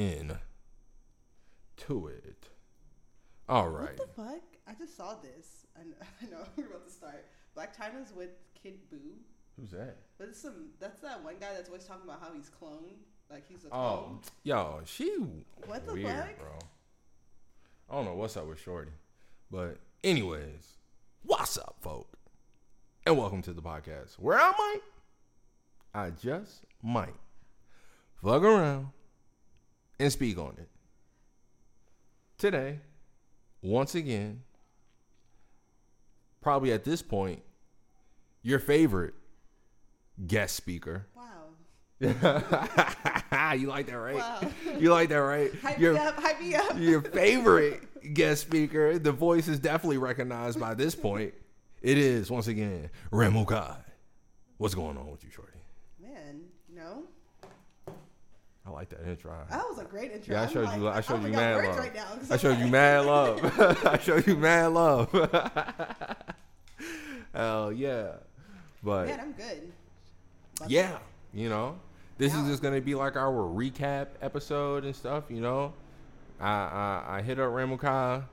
in to it. All right. What the fuck? I just saw this. I know, I know we're about to start. Blac Chyna's with Kid Buu. Who's that? But some. That's that one guy that's always talking about how he's cloned. Like he's a clone. Oh, clone. yo, she What the weird, fuck? bro. I don't know what's up with Shorty, but anyways, what's up, folk, and welcome to the podcast where I might, I just might, fuck around and speak on it. Today, once again, probably at this point, your favorite guest speaker. Wow. you like that, right? Wow. You like that, right? Hype Your, me up. Hype me up. your favorite guest speaker. The voice is definitely recognized by this point. It is once again Remo Kai. What's going on with you, Shorty? Man, you know I like that intro. that was a great intro. Yeah, I I'm showed like, you. I showed you mad love. right now, 'cause I showed you mad love. I showed you mad love. Hell yeah, but Man, I'm good. But- yeah, you know, this is just gonna be like our recap episode and stuff. You know, I I, I hit up Ramukai,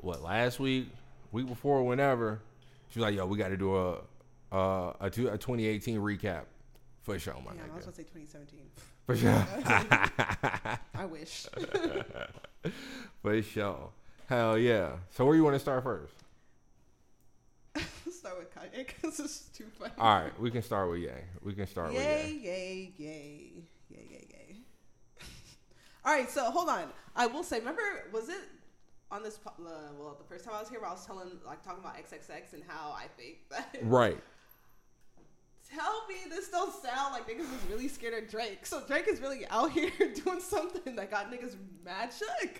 what last week, week before, whenever. She was like, "Yo, we got to do a a a, two, a 2018 recap for sure, my Yeah, I was gonna say 2017. For sure, I wish. for sure. Hell yeah. So where you want to start first? Start with Kanye because it's too funny. All right, we can start with Yay. We can start with Yay, yay, yay, yay, yay, yay. All right, so hold on. I will say, remember, was it on this? Uh, well, the first time I was here, I was telling, like, talking about XXX and how I think that. Right. Tell me this don't sound like niggas was really scared of Drake. So Drake is really out here doing something that got niggas mad shook.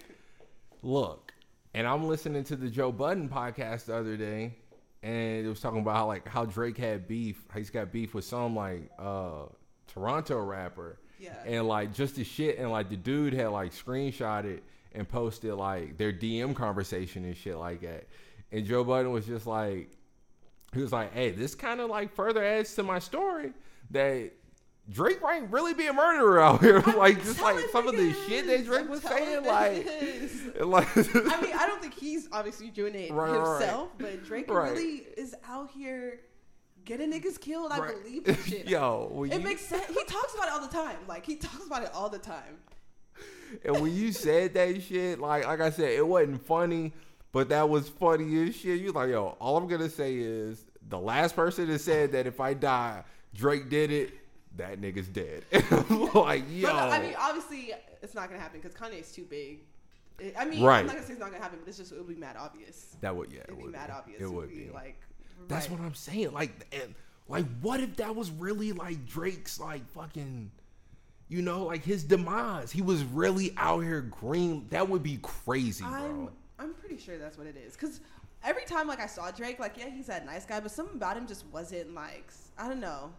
Look, and I'm listening to the Joe Budden podcast the other day, and it was talking about how like how Drake had beef, he's got beef with some like uh Toronto rapper. Yeah. And like just the shit and like the dude had like screenshotted and posted like their DM conversation and shit like that. And Joe Budden was just like he was like, Hey, this kind of like further adds to my story that Drake might really be a murderer out here. like just like some of the shit that Drake I'm was saying, like like I mean, I don't think he's obviously doing it Right, right, right. himself, but Drake Right. really is out here getting niggas killed. I believe that shit. Yo, it you, makes sense. He talks about it all the time. Like he talks about it all the time. and when you said that shit, like like I said, it wasn't funny, but that was funny as shit. You like, yo, all I'm gonna say is the last person that said that if I die, Drake did it, that nigga's dead. like, yo. But, I mean, obviously, it's not gonna happen because Kanye's too big. I mean, Right. I'm not gonna say it's not gonna happen, but it's just it would be mad obvious. that would yeah, it It'd be mad be. obvious. It would be. like. That's right. what I'm saying. Like, and like, what if that was really like Drake's like fucking, you know, like his demise? He was really out here green. That would be crazy, bro. I'm I'm pretty sure that's what it is. Cause every time like I saw Drake, like yeah, he's that nice guy, but something about him just wasn't like I don't know.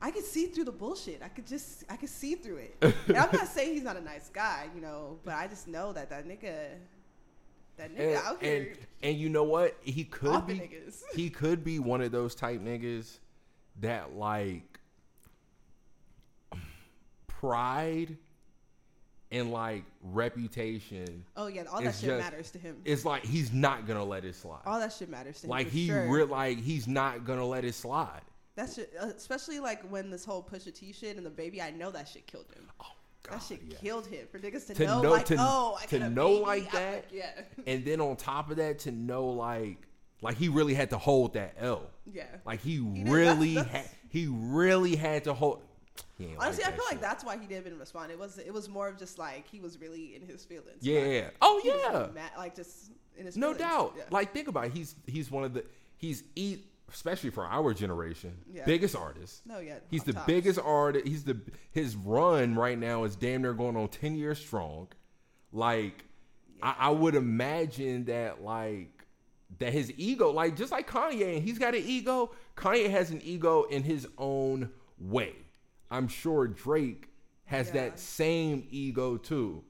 I could see through the bullshit. I could just I could see through it. and I'm not saying he's not a nice guy, you know, but I just know that that nigga, that nigga and, out and here and you know what? He could be niggas. he could be one of those type niggas that like pride and like reputation Oh yeah, all that shit just- matters to him. it's like he's not gonna let it slide. All that shit matters to him. like he sure. re- like he's not gonna let it slide. That shit, uh, especially like when this whole Pusha T shit and the baby, I know that shit killed him. Oh God, that shit yeah. killed him. For niggas to, To know, know- like, to- oh, I to know baby, like that, like, yeah, And then on top of that, to know like like he really had to hold that L. yeah. Like he, did- really had he really had to hold. Honestly, I feel like shit. that's why he didn't even respond. It was it was more of just like he was really in his feelings. Yeah, yeah. Oh yeah. mad, like just in his No feelings. doubt. Yeah. Like think about it. He's he's one of the he's e especially for our generation Yeah. biggest artist. no, yeah, He's the tops. biggest artist. He's the his run right now is damn near going on ten years strong. Like I, I would imagine that like that his ego, like just like Kanye, and he's got an ego. Kanye has an ego in his own way. I'm sure Drake has Yeah. that same ego too.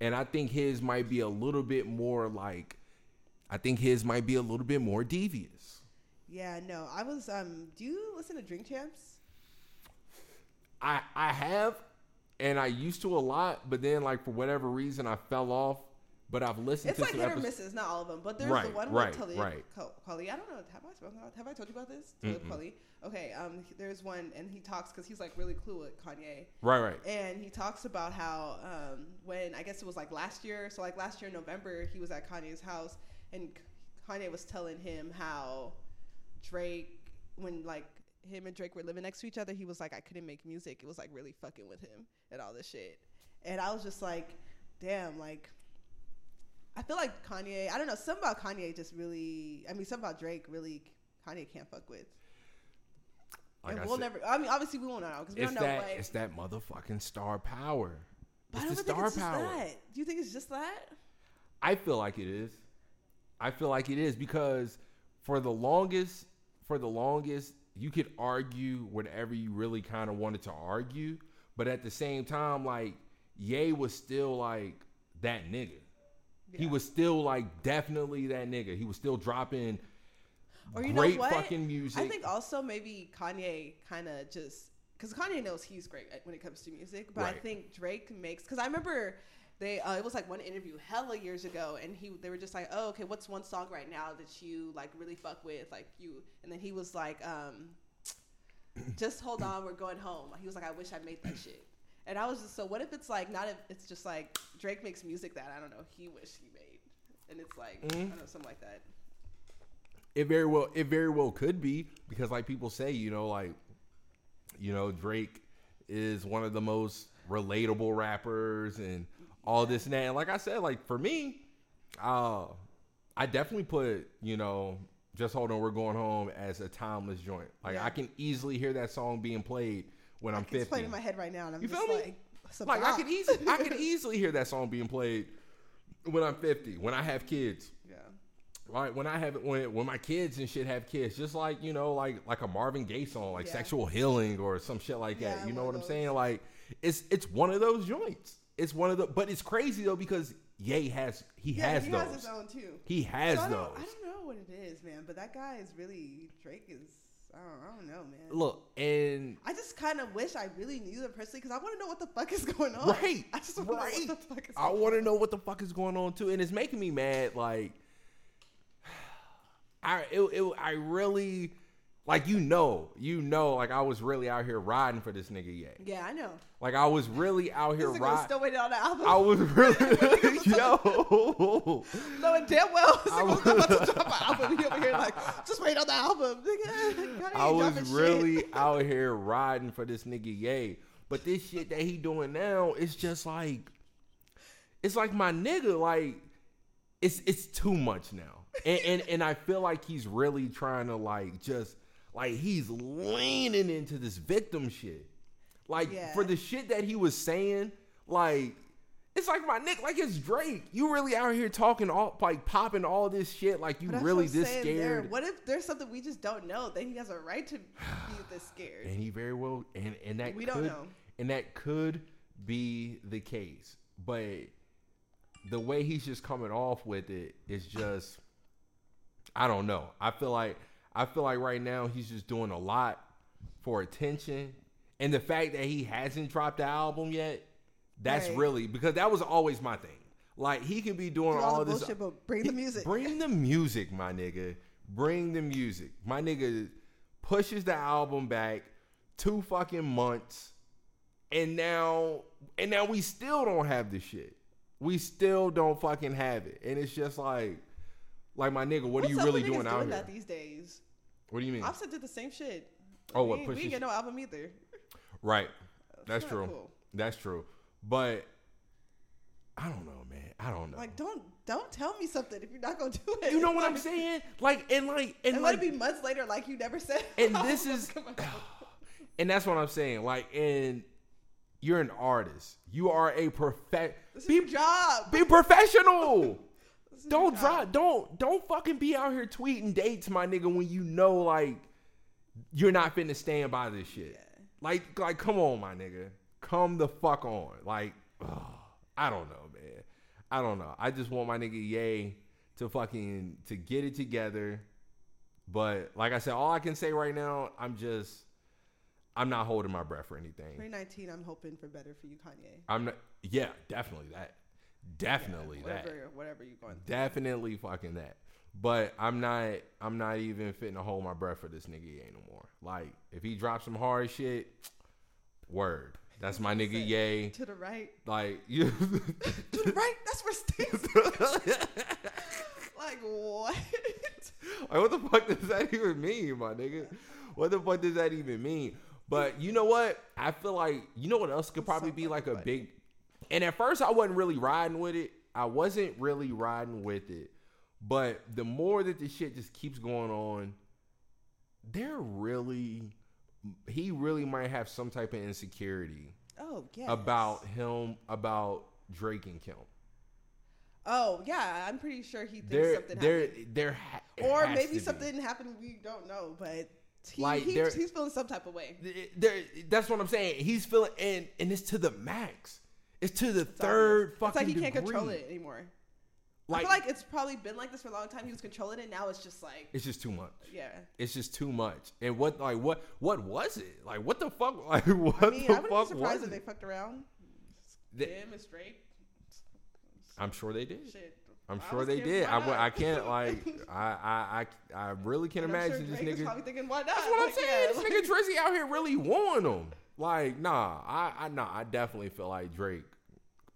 And I think his might be a little bit more like I think his might be a little bit more devious. Yeah, no, I was. Um, do you listen to Drink Champs? I I have and I used to a lot, but then like for whatever reason I fell off. But I've listened It's to like hit or episodes. misses, not all of them. But there's Right, the one right, with Talib right. I don't know. Have I spoken about? Have I told you about this? Kweli. Okay. Um. There's one, and he talks because he's like really cool with Kanye, Right, right. and he talks about how um when I guess it was like last year. So like last year in November, he was at Kanye's house, and Kanye was telling him how Drake, when like him and Drake were living next to each other, he was like, I couldn't make music. It was like really fucking with him and all this shit. And I was just like, damn, like I feel like Kanye. I don't know. Something about Kanye just really. I mean, something about Drake really. Kanye can't fuck with. Like and we'll said, never. I mean, obviously we won't know because we it's don't know that what. it's that motherfucking star power. but I don't the think star it's just power. that. Do you think it's just that? I feel like it is. I feel like it is because for the longest, for the longest, you could argue whatever you really kind of wanted to argue, but at the same time, like Ye was still like that nigga. He was still like definitely that nigga. He was still dropping Or you great know what? fucking music. I think also maybe Kanye kind of just because Kanye knows he's great when it comes to music, but I think Drake makes because I remember they uh, it was like one interview hella years ago, and he they were just like, oh okay, what's one song right now that you like really fuck with, like you, and then he was like, um, just hold on, we're going home. He was like, I wish I made that shit. And I was just so what if it's like not if it's just like Drake makes music that I don't know he wished he made, and it's like I Mhm. don't know something like that. It very well it very well could be because like people say, you know, like you know, Drake is one of the most relatable rappers and all this and that. And like I said, like for me, uh I definitely put, you know, just hold on, we're going home as a timeless joint. Like Yeah. I can easily hear that song being played when I'm It's 50. playing in my head right now, and I'm You just feel me? like, Like I could easily I could easily hear that song being played when I'm 50, when I have kids. yeah. Right when I have when when my kids and shit have kids, just like you know, like like a Marvin Gaye song, like Yeah. "Sexual Healing" or some shit like Yeah, that. You know what I'm saying? Like it's it's one of those joints. It's one of the, but it's crazy though because Ye has he Yeah, has he those. has his own too. He has So I those. I don't know what it is, man, but that guy is really Drake is. I don't, I don't know, man. Look, and I just kind of wish I really knew them personally because I want to know what the fuck is going on. right, I just want to know what the fuck is. I want to know what the fuck is going on too, and it's making me mad. Like, I it, it I really like you know you know like I was really out here riding for this nigga Ye. Yeah, I know. Like I was really out here This nigga was riding. still waiting on the album. I was really yo. knowing damn well I was about to drop an album. He over here like, just wait on the album. Nigga, God, he I was really out here riding for this nigga Ye. But this shit that he doing now, it's just like, it's like my nigga, like, it's it's too much now, and and, and I feel like he's really trying to like just like he's leaning into this victim shit, like Yeah. for the shit that he was saying, like. It's like my nigga, like it's Drake. You really out here talking all like popping all this shit, like you really this saying there. scared. What if there's something we just don't know? Then he has a right to be this scared. and he very well and and that We could don't know. and that could be the case but the way he's just coming off with it is just i don't know i feel like i feel like right now he's just doing a lot for attention and the fact that he hasn't dropped the album yet that's Right. really because that was always my thing like he could be doing Do all, all this bullshit, but bring the music. Bring the music, my nigga. Bring the music. My nigga pushes the album back two fucking months. And now and now we still don't have the shit. We still don't fucking have it. And it's just like like my nigga, what What's are you really with doing out doing here? that these days? What do you mean? Offset did the same shit. Oh, we what, we ain't get no album either. Right. That's true. cool. That's true. But I don't know, man. I don't know. Like, don't don't tell me something if you're not gonna do it. you know what I'm saying? Like and like and, And like let it be months later, like you never said. and this is, and that's what I'm saying. Like, and you're an artist. You are a perfect. This is Be, your job. be professional. Don't drop. Don't don't fucking be out here tweeting dates, my nigga, when you know like you're not finna stand by this shit. Yeah. Like like come on, my nigga, come the fuck on. Like ugh, I don't know, man. I don't know. I just want my nigga Yay to fucking to get it together. But like I said, all I can say right now, I'm just I'm not holding my breath for anything. 2019, I'm hoping for better for you, Kanye. I'm not. Yeah, definitely that. Definitely that. Whatever, whatever you're going through. Definitely fucking that. But I'm not. I'm not even fitting to hold my breath for this nigga Ye no more. Like if he drops some hard shit, word. That's my nigga Ye. To the right. Like you. To the right. That's where Steve. like what? Like, what the fuck does that even mean, my nigga? What the fuck does that even mean? But you know what? I feel like you know what else could probably be like a big. And at first, I wasn't really riding with it. I wasn't really riding with it. But the more that the shit just keeps going on, they're really. He really might have some type of insecurity Oh yeah. about him, about Drake and Kim. Oh yeah, I'm pretty sure he thinks There, something there, happened. there, ha- Or maybe to be. something happened we don't know, but he, Like, he- he's feeling some type of way. there that's what I'm saying. He's feeling and and it's to the max. It's to the It's third obvious. fucking It's like he can't control it anymore. I Like, feel like it's probably been like this for a long time. He was controlling it. Now it's just like, it's just too much. yeah. It's just too much. And what like what what was it? Like what the fuck? Like what I mean, the I wouldn't be surprised if they fucked around. They- Him and Drake. I'm sure they did. Shit. I'm sure they did. I, w-? I can't like I I I, I really can And I'm imagine sure this nigga. probably thinking, why not? That's what I'm saying. yeah, this like- nigga Drizzy out here really won him. Like, nah, I, I nah, I definitely feel like Drake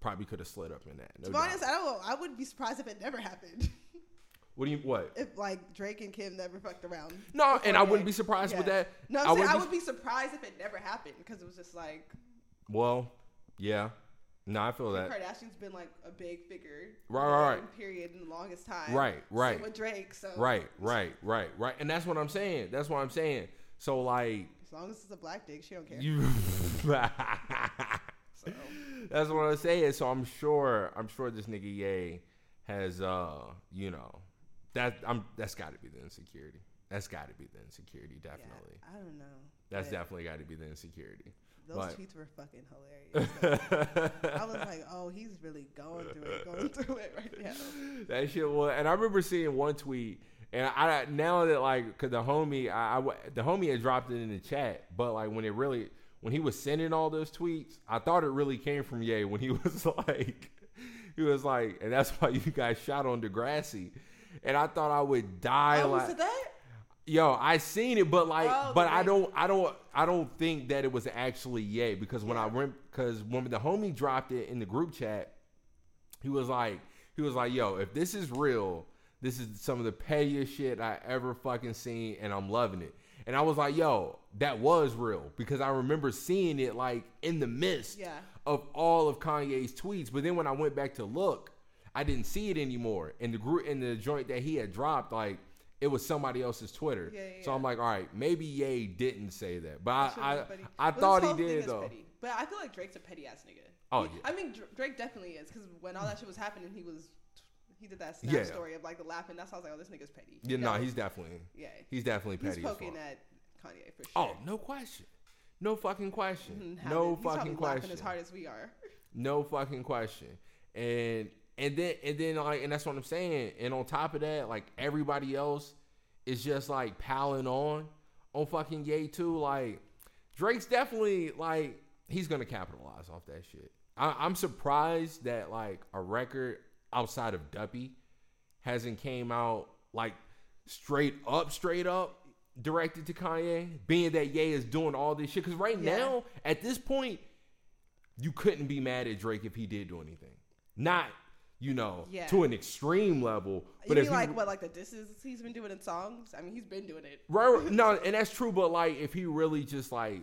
probably could have slid up in that. No To be honest, I don't. I wouldn't be surprised if it never happened. what do you what? if like Drake and Kim never fucked around. No, and I wouldn't be surprised with that. No, I saying I be- would be surprised if it never happened because it was just like Well, yeah. No, I feel that. Kardashian's been like a big figure, Right, right, right. Period in the longest time. Right, Same right. with Drake, so Right, right, right, right. And that's what I'm saying. That's what I'm saying. So like As long as it's a black dick, she don't care. you so That's what I'm saying. So I'm sure I'm sure this nigga Ye has uh, you know, that I'm that's gotta be the insecurity. That's gotta be the insecurity, yeah, definitely. I don't know. That's but definitely gotta be the insecurity. Those but- tweets were fucking hilarious. I was like, oh, he's really going through it, going through it right now. that shit was, and I remember seeing one tweet, and I now that like, cause the homie, I the homie had dropped it in the chat, but like when it really, when he was sending all those tweets, I thought it really came from Ye when he was like, he was like, and that's why you guys shot on Degrassi, and I thought I would die. Oh, like, said that? Yo, I seen it, but like, Oh, but I don't, I don't, I don't think that it was actually Ye because when I went, because when the homie dropped it in the group chat, he was like, he was like, yo, if this is real, this is some of the pettiest shit I ever fucking seen, and I'm loving it. And I was like, yo, that was real because I remember seeing it like in the midst Yeah. of all of Kanye's tweets. But then when I went back to look, I didn't see it anymore. And the group in the joint that he had dropped, like it was somebody else's Twitter. Yeah, yeah, So. I'm like, all right, maybe Ye didn't say that, but I I. I this thought he did though. petty. But I feel like Drake's a petty ass nigga. Oh, He- yeah. I mean, Drake definitely is because when all that shit was happening, he was he did that snap Yeah. story of like the laughing. That's how I was like, oh, this nigga's petty. Yeah, no, knows. he's definitely yeah. he's definitely He's petty as poking at Kanye for sure. Oh, no question. No fucking question. Mhm, No having- he's fucking question. as hard as we are. No fucking question. And and then and then like and that's what I'm saying. And on top of that, like everybody else is just like piling on on fucking Ye too. Like Drake's definitely like he's gonna capitalize off that shit. I, I'm surprised that like a record outside of Duppy hasn't came out like straight up, straight up directed to Kanye. Being that Ye is doing all this shit, because right Yeah. now at this point you couldn't be mad at Drake if he did do anything. Not, you know, Yeah. to an extreme level. But you if mean he, like what, like the disses he's been doing in songs? I mean, he's been doing it. right, no, and that's true. But like, if he really just like,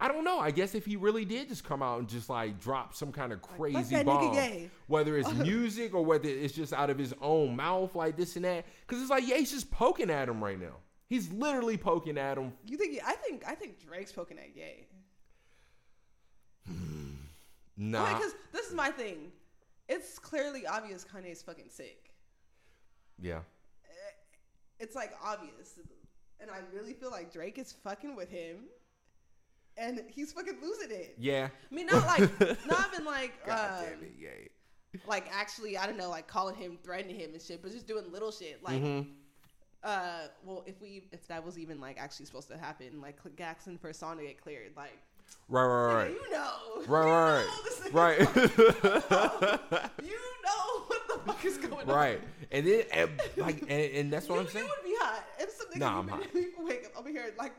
I don't know. I guess if he really did just come out and just like drop some kind of crazy nigga bomb, whether it's music or whether it's just out of his own mouth, like this and that, because it's like yeah, he's just poking at him right now. He's literally poking at him. You think? I think. I think Drake's poking at Ye. Nah, Because this is my thing. It's clearly obvious Kanye's fucking sick. yeah, It's like obvious, and I really feel like Drake is fucking with him, and he's fucking losing it. yeah. I mean, not like, not even like, God um, damn it, yeah. like actually, I don't know, like calling him, threatening him and shit, but just doing little shit. Like, Mhm. Uh, well, if we if that was even like actually supposed to happen, like Jackson for a song to get cleared, like Right, right, right. you know, Right, you right, know right. you know what the fuck is going on. right. And then, and, like, and, and that's what you, I'm saying. You would be hot if some nigga Nah, I'm hot. wake up over here like,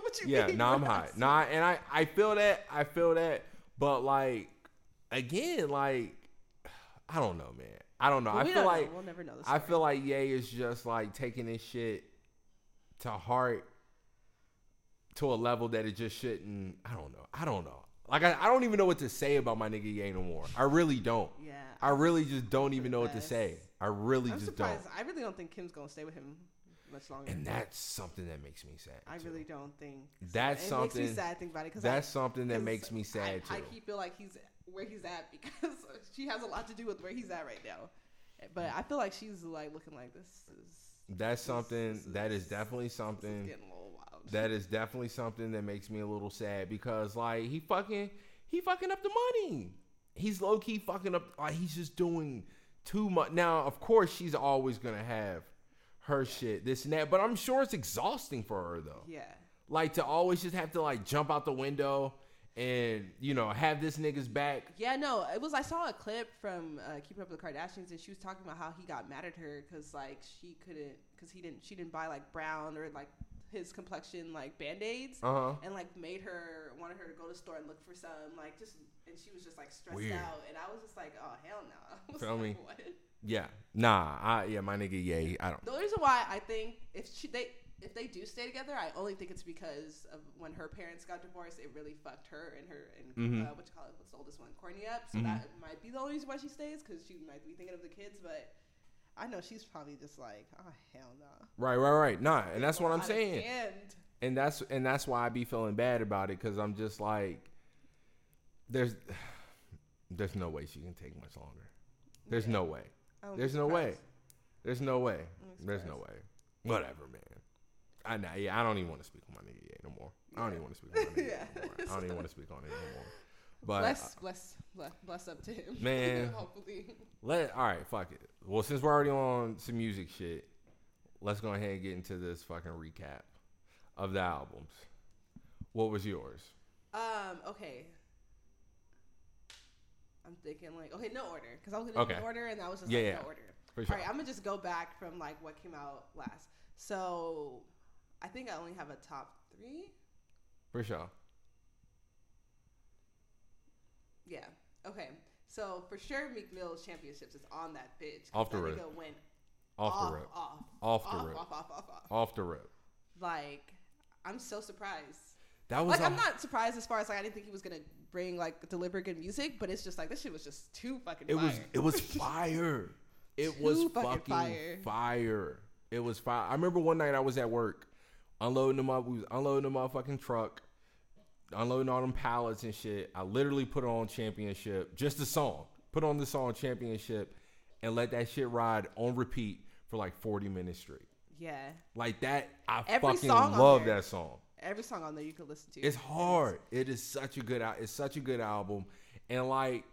what you Yeah, mean? nah, I'm hot. Nah, and I, I feel that. I feel that. But like, again, like, I don't know, man. I don't know. Well, I feel don't know. like we'll never know. The I feel like Ye is just like taking this shit to heart to a level that it just shouldn't. I don't know. I don't know. Like I, I don't even know what to say about my nigga Ye no more. I really don't. Yeah, I really just don't even know what to say. I really I'm just surprised. don't. I really don't think Kim's gonna stay with him much longer. And that's something that makes me sad. I too. really don't think. That's it makes something- me sad. Think about it because That's something that makes me sad I, too. I keep feel like he's where he's at because she has a lot to do with where he's at right now. But I feel like she's like looking like this is That's something this that is is- definitely this is something getting a little wild. that is definitely something that makes me a little sad because like he fucking he fucking up the money. He's low key fucking up. Like he's just doing too much. Now, of course, she's always gonna have her shit, this and that. But I'm sure it's exhausting for her though. yeah. Like to always just have to like jump out the window and you know have this nigga's back. Yeah, no, it was. I saw a clip from uh, Keeping Up with the Kardashians, and she was talking about how he got mad at her because like she couldn't, because he didn't, she didn't buy like brown or like his complexion like band aids, Uh huh. and like made her wanted her to go to the store and look for some, like just, and she was just like stressed Weird. out, and I was just like, oh hell no, Tell like, me? What? Yeah. Nah. I yeah. My nigga. Yeah. I don't. The reason why I think if she they if they do stay together, I only think it's because of when her parents got divorced. It really fucked her and her and Mhm. uh, what you call it, what's the oldest one, Kourtney up. So Mhm. that might be the only reason why she stays because she might be thinking of the kids. But I know she's probably just like, oh hell no. Right. Right. Right. Nah. And that's what I'm saying. and that's and that's why I be feeling bad about it because I'm just like, there's, there's no way she can take much longer. There's Yeah. no way. There's no way. There's no way. There's no way. Whatever, man. I know. Yeah, I don't even want to speak on my nigga yet no more. I don't even want to speak on my nigga Yeah. no more. I don't even want to speak on it no more. But bless, bless, bless, bless up to him. Man. hopefully. let all right, fuck it. Well, since we're already on some music shit, let's go ahead and get into this fucking recap of the albums. What was yours? Um. Okay. I'm thinking like okay, no order because I was gonna do Okay. no order and that was just Yeah, like yeah. no order. For sure. All right, I'm gonna just go back from like what came out last. So, I think I only have a top three. For sure. Yeah. Okay. So for sure, Meek Mill's championships is on that bitch. Off the rip. went Off, off, the rip. off, Off the off, rip. off, off, off, off. Off the rip. Like, I'm so surprised. That was Like, a- I'm not surprised as far as like I didn't think he was gonna bring like deliver good music, but it's just like this shit was just too fucking. It was it was fire. It was fucking fucking fire. fire. It was fire. I remember one night I was at work, unloading them up. We was unloading the motherfucking truck, unloading all them pallets and shit. I literally put on Championship, just the song. Put on the song Championship, and let that shit ride on repeat for like forty minutes straight. yeah. Like that, I Every fucking love that song. Every song on there you could listen to. It's hard. It is such a good. It's such a good album, and like,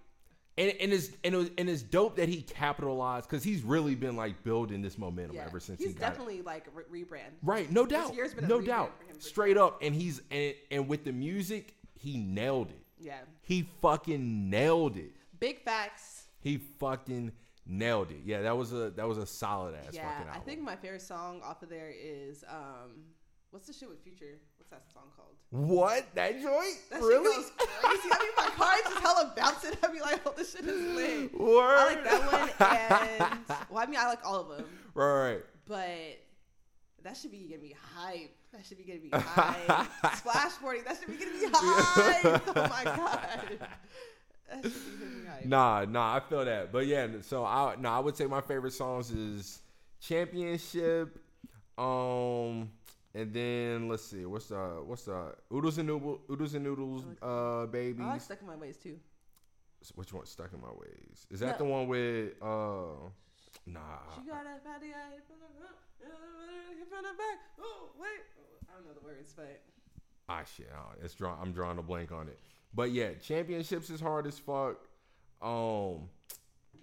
and and it's and it was, and it's dope that he capitalized because he's really been like building this momentum Yeah. ever since he's he got it. definitely like re- rebrand. Right, no doubt, year's been a no doubt, for him for straight up. And he's and and with the music, he nailed it. Yeah. He fucking nailed it. Big facts. He fucking nailed it. Yeah, that was a that was a solid ass yeah, I think my favorite song off of there is um, what's the shit with Future? What's that song called? what that joint That really? shit goes crazy. I mean, my car is just hella bouncing. I be like, oh, this shit is lit. Word. I like that one, and well, I mean, I like all of them, right, right. but that should be getting me hype. That should be getting me hype. Splash Warning, that should be getting me hype. Oh my god, that should be getting me hype. Nah, nah, I feel that. But yeah, so I no, I would say my favorite songs is Championship, um, and then let's see, what's the what's the Oodles and Noodles, Oodles and Noodles, uh, babies. I like stuck in my ways too. Which one? Stuck in my ways. Is that No. the one with uh? Nah. She got a fatty eye from the front, from the back. Oh wait, I don't know the words, but Ah shit, it's draw. I'm drawing a blank on it. But yeah, championships is hard as fuck. Um,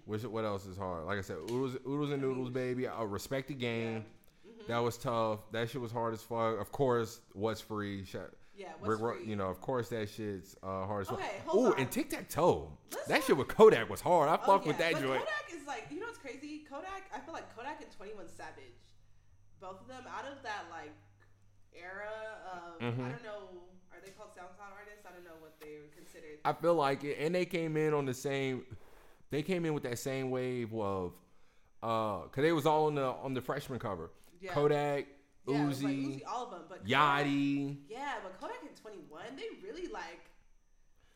which what else is hard? Like I said, oodles, oodles and noodles, baby. I respect the game. That was tough. That shit was hard as fuck. Of course, what's free? Sh- Yeah, what's Rick free? You know, of course that shit's uh, hard as fuck. Okay, hold Ooh, on. and tic tac toe. Let's That talk- shit with Kodak was hard. I Oh, fuck with that but joint. Kodak is like, you know what's crazy? Kodak, I feel like Kodak and Twenty One Savage, both of them out of that like era of Mhm. I don't know, are they called SoundCloud artists? I don't know what they were considered. I feel like it, and they came in on the same. They came in with that same wave of, uh, cause they was all on the on the freshman cover. Yeah. Kodak, yeah, was like Uzi, Uzi, all of them, but Kodak- Yeah, but Kodak in Twenty One, they really like.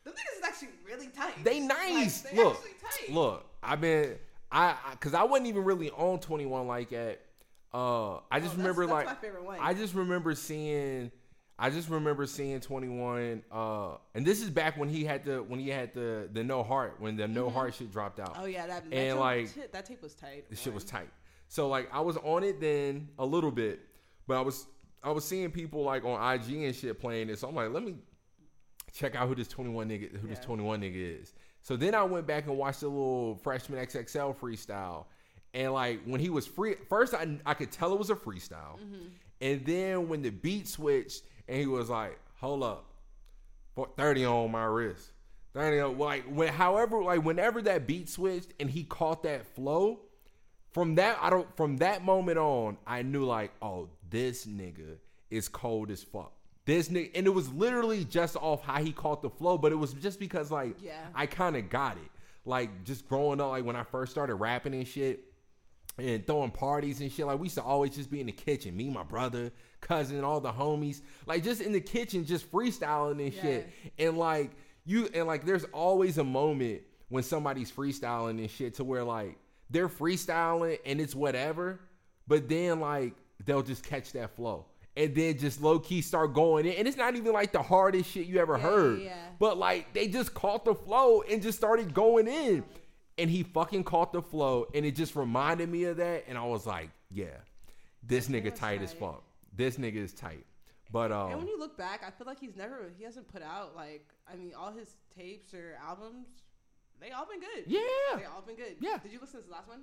The niggas is actually really tight. They Like, nice. they look, actually tight. look. I've been I, I cause I wasn't even really on Twenty One like at. Uh, I just Oh, that's- remember that's like my favorite one. I just remember seeing. I just remember seeing 21 uh and this is back when he had the when he had the the no heart when the no heart shit dropped out. Mm-hmm. Oh yeah, that And, Metro like, shit, that tape was tight. The shit was tight. So like I was on it then a little bit, but I was I was seeing people like on IG and shit playing it. So I'm like, let me check out who this 21 nigga who this 21 nigga is. So then I went back and watched the little freshman XXL freestyle. And like when he was free, first I I could tell it was a freestyle. Mm-hmm. And then when the beat switched and he was like, hold up, for 30 on my wrist. 30 on, like when however like whenever that beat switched and he caught that flow, from that I don't from that moment on, I knew like, oh, this nigga is cold as fuck. This nigga and it was literally just off how he caught the flow, but it was just because like Yeah. I kind of got it. Like just growing up, like when I first started rapping and shit, and throwing parties and shit. Like we used to always just be in the kitchen, me, my brother, cousin, all the homies, like just in the kitchen, just freestyling and shit. And like you, and like there's always a moment when somebody's freestyling and shit to where like they're freestyling and it's whatever, but then like they'll just catch that flow. And then just low key start going in. And it's not even like the hardest shit you ever Yeah, heard. yeah. But like they just caught the flow and just started going in. And he fucking caught the flow and it just reminded me of that. And I was like, yeah, this nigga was tight as fuck. This nigga is tight. But And when um you look back, I feel like he's never he hasn't put out like I mean all his tapes or albums, they all been good. yeah. They all been good. Yeah. Did you listen to the last one?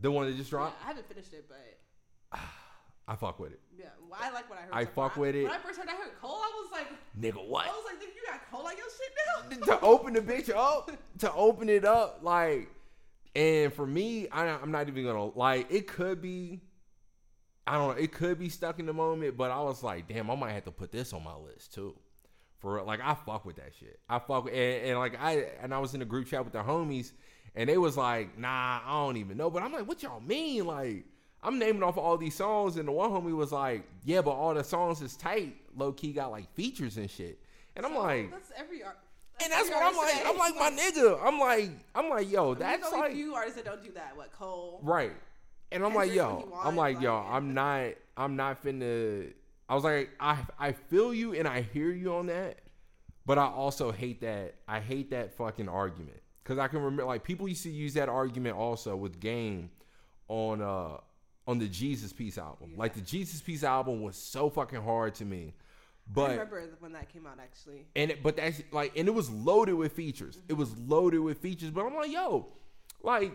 The one that just Yeah, dropped, I haven't finished it, but I fuck with it. yeah, well, I like what I heard. I so fuck with it. When I first heard I heard Cole, I was like, Nigga, what? I was like, "Nigga, you got Cole on your shit now. to open the bitch up, to open it up, like, and for me, I, I'm not even gonna like. It could be, I don't know. It could be stuck in the moment, but I was like, damn, I might have to put this on my list too. For like, I fuck with that shit. I fuck with, and, and like I and I was in a group chat with the homies, and they was like, nah, I don't even know. But I'm like, what y'all mean? Like, I'm naming off all these songs, and the one homie was like, yeah, but all the songs is tight. Low key got like features and shit. And I'm like, that's every art. and that's what I'm like. today. I'm like my nigga. I'm like I'm like yo. I mean, That's like few artists that don't do that. What Cole? right. And I'm like Kendrick yo. I'm like yo. I'm not. I'm not finna. I was like I I feel you and I hear you on that, but I also hate that. I hate that fucking argument because I can remember like people used to use that argument also with Game on uh on the Jesus Piece album. Like the Jesus Piece album was so fucking hard to me, But I remember when that came out actually. and it, but that's like and it was loaded with features. It was loaded with features. But I'm like, yo, like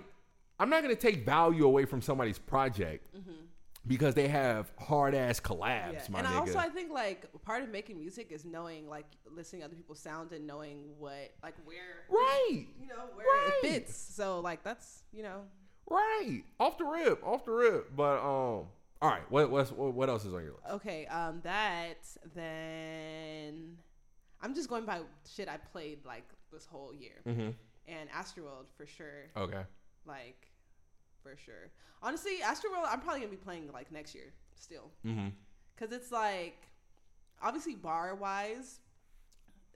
I'm not gonna take value away from somebody's project because they have hard ass collabs, Yeah. my and nigga. Also I think like part of making music is knowing like listening to other people's sounds and knowing what like where right, you know where Right. it fits. So like that's you know right, off the rip, off the rip. But um, all right, what what's, what what else is on your list? okay. Um, that then I'm just going by shit I played like this whole year Mm-hmm. and Astroworld for sure. Okay. Like for sure. Honestly, Astroworld I'm probably gonna be playing like next year still. Mm-hmm. Cause it's like, obviously bar wise,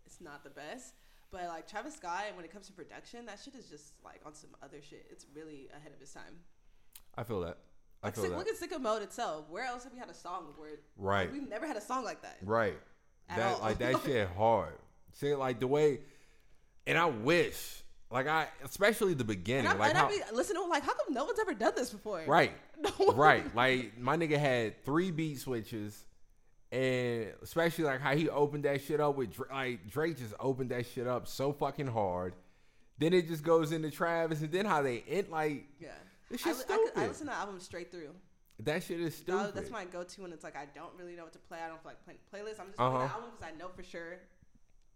it's not the best. But like Travis Scott, when it comes to production, that shit is just like on some other shit. It's really ahead of its time. I feel that. I Like, feel sick, that. look at Sicko Mode itself. Where else have we had a song where Right. we've never had a song like that? Right. At that all. like that shit hard. See, like the way, and I wish, like I, especially the beginning, And, I'm, like and how, I be listening to like, how come no one's ever done this before? right, No right. Like my nigga had three beat switches, and especially like how he opened that shit up with like Drake just opened that shit up so fucking hard. Then it just goes into Travis, and then how they end like Yeah. This I, shit's I, could- I stupid. listened to the album straight through. That shit is stupid. that's my go-to when it's like I don't really know what to play. I don't feel like playing playlists. I'm just Uh-huh. playing the album because I know for sure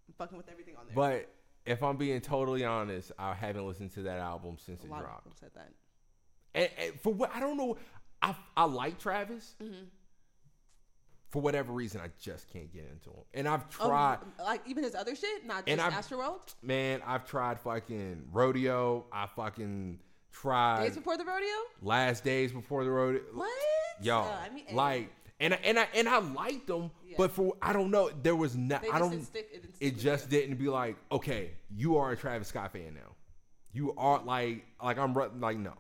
I'm fucking with everything on there. But if I'm being totally honest, I haven't listened to that album since a it lot of dropped. people said that. And, and for what I don't know, I I like Travis. Mm-hmm. For whatever reason, I just can't get into him. And I've Oh, tried, like even his other shit, not just Astroworld. man. I've tried fucking rodeo. I fucking tried Days before the rodeo. last days before the rodeo. What? Yo, Uh, I mean, like, and I, and I and I liked them, Yeah. but for I don't know, there was not. I don't. stick- it it just didn't be like, okay, you are a Travis Scott fan now. You are like, like I'm like no.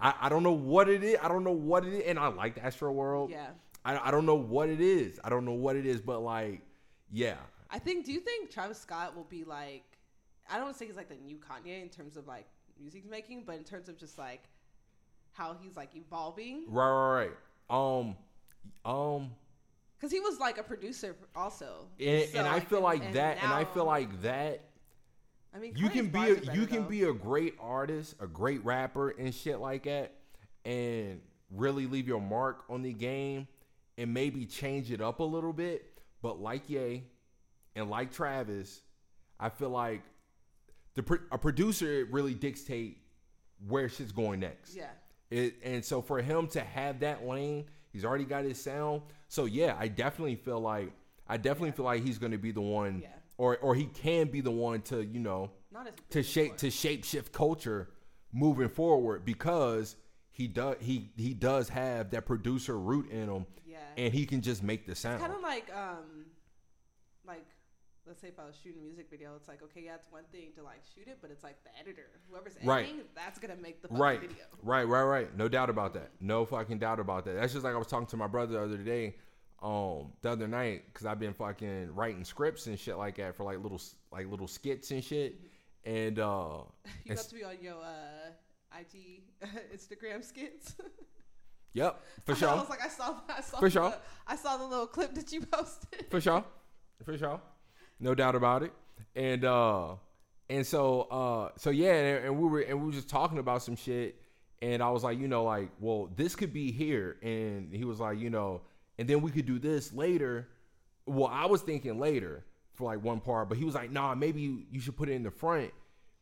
I, I don't know what it is. I don't know what it is, and I like the Astro World. Yeah. I, I don't know what it is. I don't know what it is, but like, yeah, I think. Do you think Travis Scott will be like? I don't think he's like the new Kanye in terms of like music making, but in terms of just like how he's like evolving. right, right, right. Um, um, Because he was like a producer also. and, So, and I feel like and that, and I feel like that. I mean, you can be a, you can though. be a great artist, a great rapper and shit like that and really leave your mark on the game and maybe change it up a little bit, but like Ye and like Travis, I feel like the a producer really dictate where shit's going next. Yeah. It, and so for him to have that lane, he's already got his sound. So yeah, I definitely feel like I definitely feel like he's going to be the one, Yeah. or or he can be the one to you know to shape to shape shift culture moving forward because he does he he does have that producer root in him, Yeah. and he can just make the sound. kind of like um let's say if I was shooting a music video, it's like okay, yeah, it's one thing to like shoot it, but it's like the editor, whoever's Right. editing, that's gonna make the fucking right, video. right, right, right. No doubt about that. No fucking doubt about that. That's just like I was talking to my brother the other day, um, the other night, because I've been fucking writing scripts and shit like that for like little like little skits and shit, and uh, You got to be on your uh, IG, Instagram skits. yep, for I sure. was like, I saw, I saw, For the, sure. I saw the little clip that you posted. for sure, for sure, no doubt about it. And uh, and so uh, so yeah, and, and we were and we were just talking about some shit, and I was like, you know, like, well, this could be here, and he was like, you know, and then we could do this later. Well, I was thinking later for like one part, but he was like, nah, maybe you, you should put it in the front.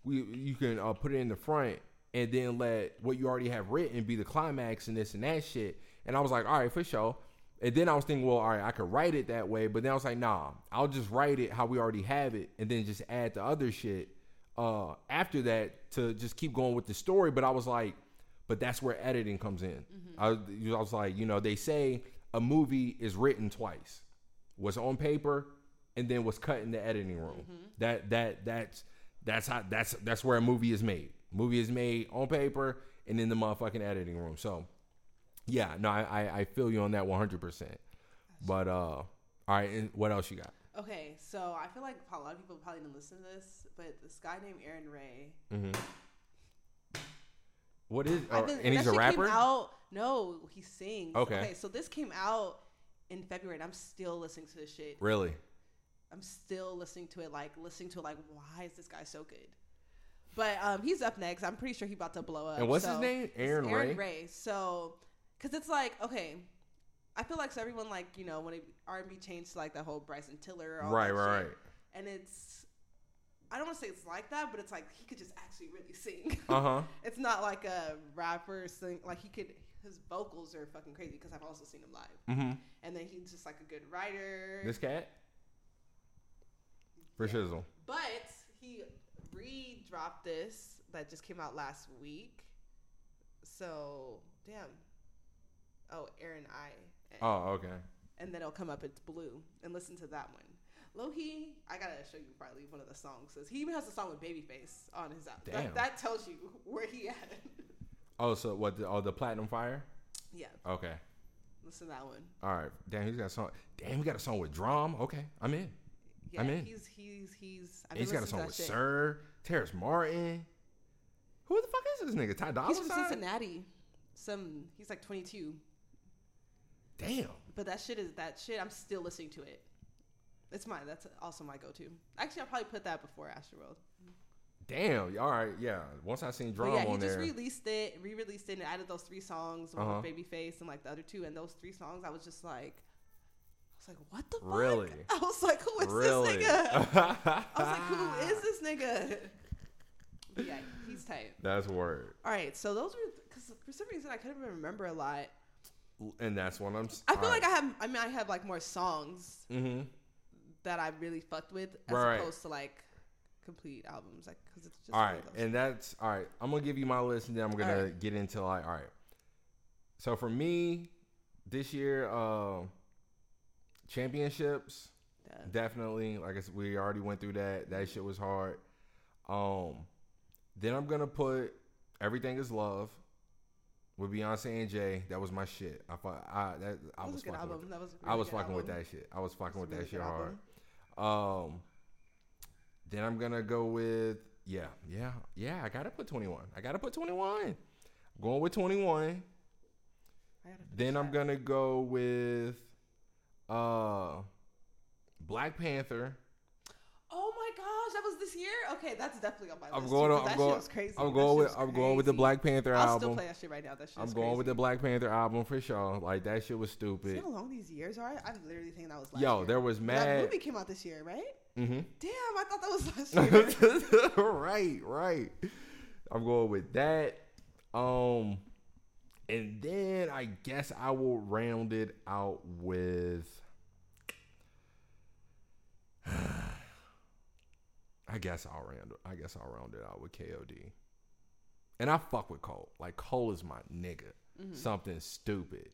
We you can uh, put it in the front and then let what you already have written be the climax and this and that shit. And I was like, all right, for sure. And then I was thinking, well, all right, I could write it that way, but then I was like, nah, I'll just write it how we already have it, and then just add the other shit uh, after that to just keep going with the story. But I was like, but that's where editing comes in. I, was- I was like, you know, they say a movie is written twice, what's on paper, and then what's cut in the editing room. That that that's that's how that's that's where a movie is made. Movie is made on paper and in the motherfucking editing room. So yeah, no, I I, I feel you on that one hundred percent. But uh, all right, and what else you got? Okay, so I feel like a lot of people probably didn't listen to this, but this guy named Aaron Ray. What is? Or- been- and he's a rapper. Out, no, he sings. Okay. so this came out in February, and I'm still listening to this shit. Really? I'm still listening to it, like listening to it, like why is this guy so good? But um, he's up next. I'm pretty sure he's about to blow up. And what's his name? Aaron Aaron Ray? Ray. So, because it's like okay, I feel like so everyone like you know when it, R&B changed to like the whole Bryson Tiller, all Right, right, shit. right. and it's I don't want to say it's like that, but it's like he could just actually really sing. Uh huh. it's not like a rapper sing like he could. His vocals are fucking crazy because I've also seen him live, Mm-hmm. and then he's just like a good writer. This cat. For shizzle. But he re-dropped this that just came out last week. So damn. Oh, Aaron I. Oh, okay. And then it'll come up. It's blue, and listen to that one. Loki, I gotta show you probably one of the songs. 'cause He even has a song with Babyface on his album. That, that tells you where he at. Oh, so what? The, oh, the platinum fire. yeah, Okay. listen to that one. All right. Damn, he's got a song. Damn, he got a song with drum. Okay, I'm in. Yeah, I'm in. He's he's he's. I've He's got a song with shit. Sir, Terrace Martin. Who the fuck is this nigga? Ty Dolla He's from Cincinnati. Some he's like 22. Damn. But that shit is that shit. I'm still listening to it. It's mine. that's also my go-to. Actually, I'll probably put that before Astroworld. Damn. All right. Yeah. Once I seen But yeah, he just there. released it, re-released it, and added those three songs, one Uh-huh. with Babyface and like the other two, and those three songs, I was just like, I was like, what the fuck? Really? I was like, who is really? this nigga? I was like, who is this nigga? Yeah, he's tight. That's word. All right, so those were because for some reason I couldn't even remember a lot. And that's what I'm. I feel like I have. I mean, I have like more songs Mm-hmm. that I really fucked with as Right. opposed to like complete albums, like because it's just All right, and that's all right. I'm gonna give you my list, and then I'm gonna Alright. get into like, all right. So for me, this year, uh, championships Yeah. definitely. Like I said, we already went through that. That shit was hard. Um, then I'm gonna put everything is love with Beyonce and Jay. That was my shit. I I that I That was, was a good fucking album. with. That was. A I really was fucking with that shit. I was fucking with It's a that shit hard. Um, then I'm gonna go with yeah, yeah, yeah. I gotta put 21. I gotta put 21. going with 21. I gotta Then I'm gonna go with uh Black Panther. That was this year. Okay, that's definitely on my I'm list. going. too, On, I'm that going. shit was crazy. I'm going with. I'm going with the. Black Panther I'll still album. play that shit right now. That shit. I'm going with the Black Panther album for sure. Like that shit was See stupid. how long these years are? I'm literally thinking that was last Yo, year. there was mad. That movie came out this year, right? Mm-hmm. Damn, I thought that was last year. right, right. I'm going with that. Um, and then I guess I will round it out with. I guess I'll round. I guess I'll round it out with KOD. And I fuck with Cole. Like Cole is my nigga. Something stupid,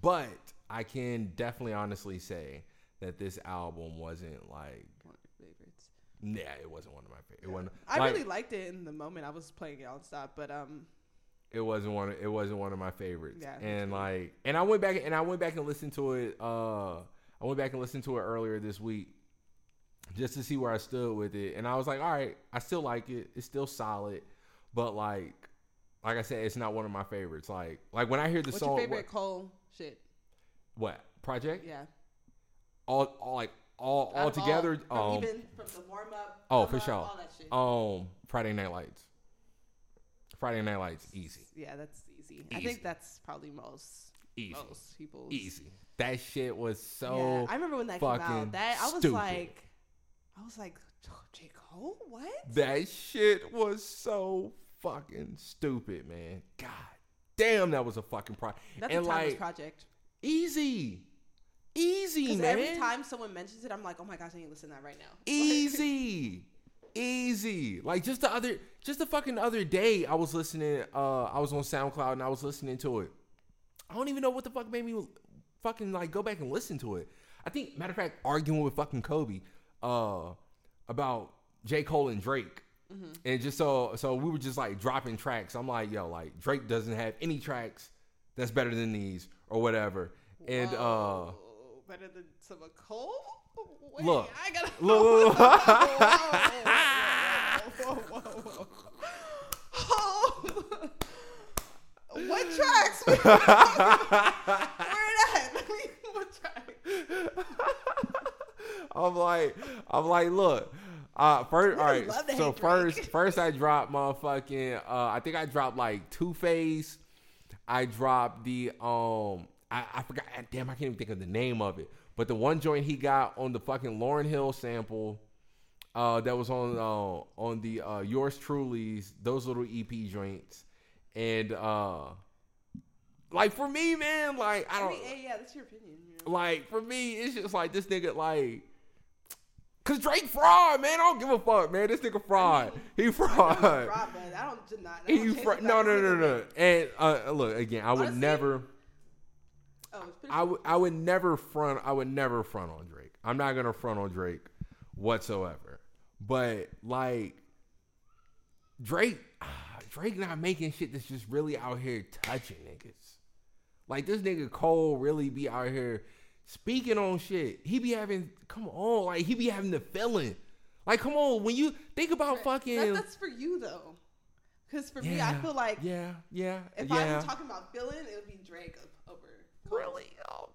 but I can definitely honestly say that this album wasn't like One of your favorites. yeah, it wasn't one of my favorite. It wasn't. I like, really liked it in the moment. I was playing it on stop, but um, It wasn't one. It wasn't one of my favorites. Yeah, and like, and I went back and I went back and listened to it. Uh, I went back and listened to it earlier this week, just to see where I stood with it. And I was like, all right, I still like it. It's still solid, but like, like I said, it's not one of my favorites. Like, like when I hear the what's song, your favorite Cole shit? what, what project? Yeah. All, all like all all together. from Um, even from the warm up. oh, for sure. All that shit. um, Friday Night Lights. Friday Night Lights, easy. Yeah, that's easy. I think that's probably most Easy. most people's Easy. That shit was so. yeah, I remember when that came fucking out. That I was stupid. like, I was like, J Cole, what? That shit was so fucking stupid, man. God damn, that was a fucking project. That's and a timeless like project. easy, easy, man. every time someone mentions it, I'm like, oh my gosh, I need to listen to that right now. easy, easy. Like just the other, just the fucking other day, I was listening. Uh, I was on SoundCloud and I was listening to it. I don't even know what the fuck made me fucking like go back and listen to it. I think, matter of fact, arguing with fucking Kobe, uh, about J Cole and Drake. And just so so we were just like dropping tracks. I'm like, yo, like Drake doesn't have any tracks that's better than these or whatever. And uh better than some of Cole. Wait, Look. I gotta. look, look, Whoa, whoa, whoa, whoa, whoa. Oh. what tracks? Where it at? what track? I'm like, I'm like, look. Uh, first, all right. So first, Drake. first I dropped motherfucking. Uh, I think I dropped like Two Face. I dropped the um. I, I forgot. Damn, I can't even think of the name of it. But the one joint he got on the fucking Lauryn Hill sample. Uh, that was on uh, on the uh, yours truly's those little EP joints, and uh, like for me, man, like I I don't mean, hey, yeah, that's your opinion. You know? like for me, it's just like this nigga like. Cause Drake fraud, man. I don't give a fuck, man. This nigga fraud. he fraud. Man, I don't. I He don't change fra- no, no, no, no. And uh, look again. I would Honestly, never. Oh, it's pretty I would. I would never front. I would never front on Drake. I'm not gonna front on Drake whatsoever. But like Drake, Drake not making shit that's just really out here touching niggas. Like this nigga Cole really be out here speaking on shit. He be having come on, like he be having the feeling. Like come on, when you think about fucking That, that's for you though, because for me, I feel like yeah, yeah, if yeah. I was talking about feeling, it would be Drake over. Really, oh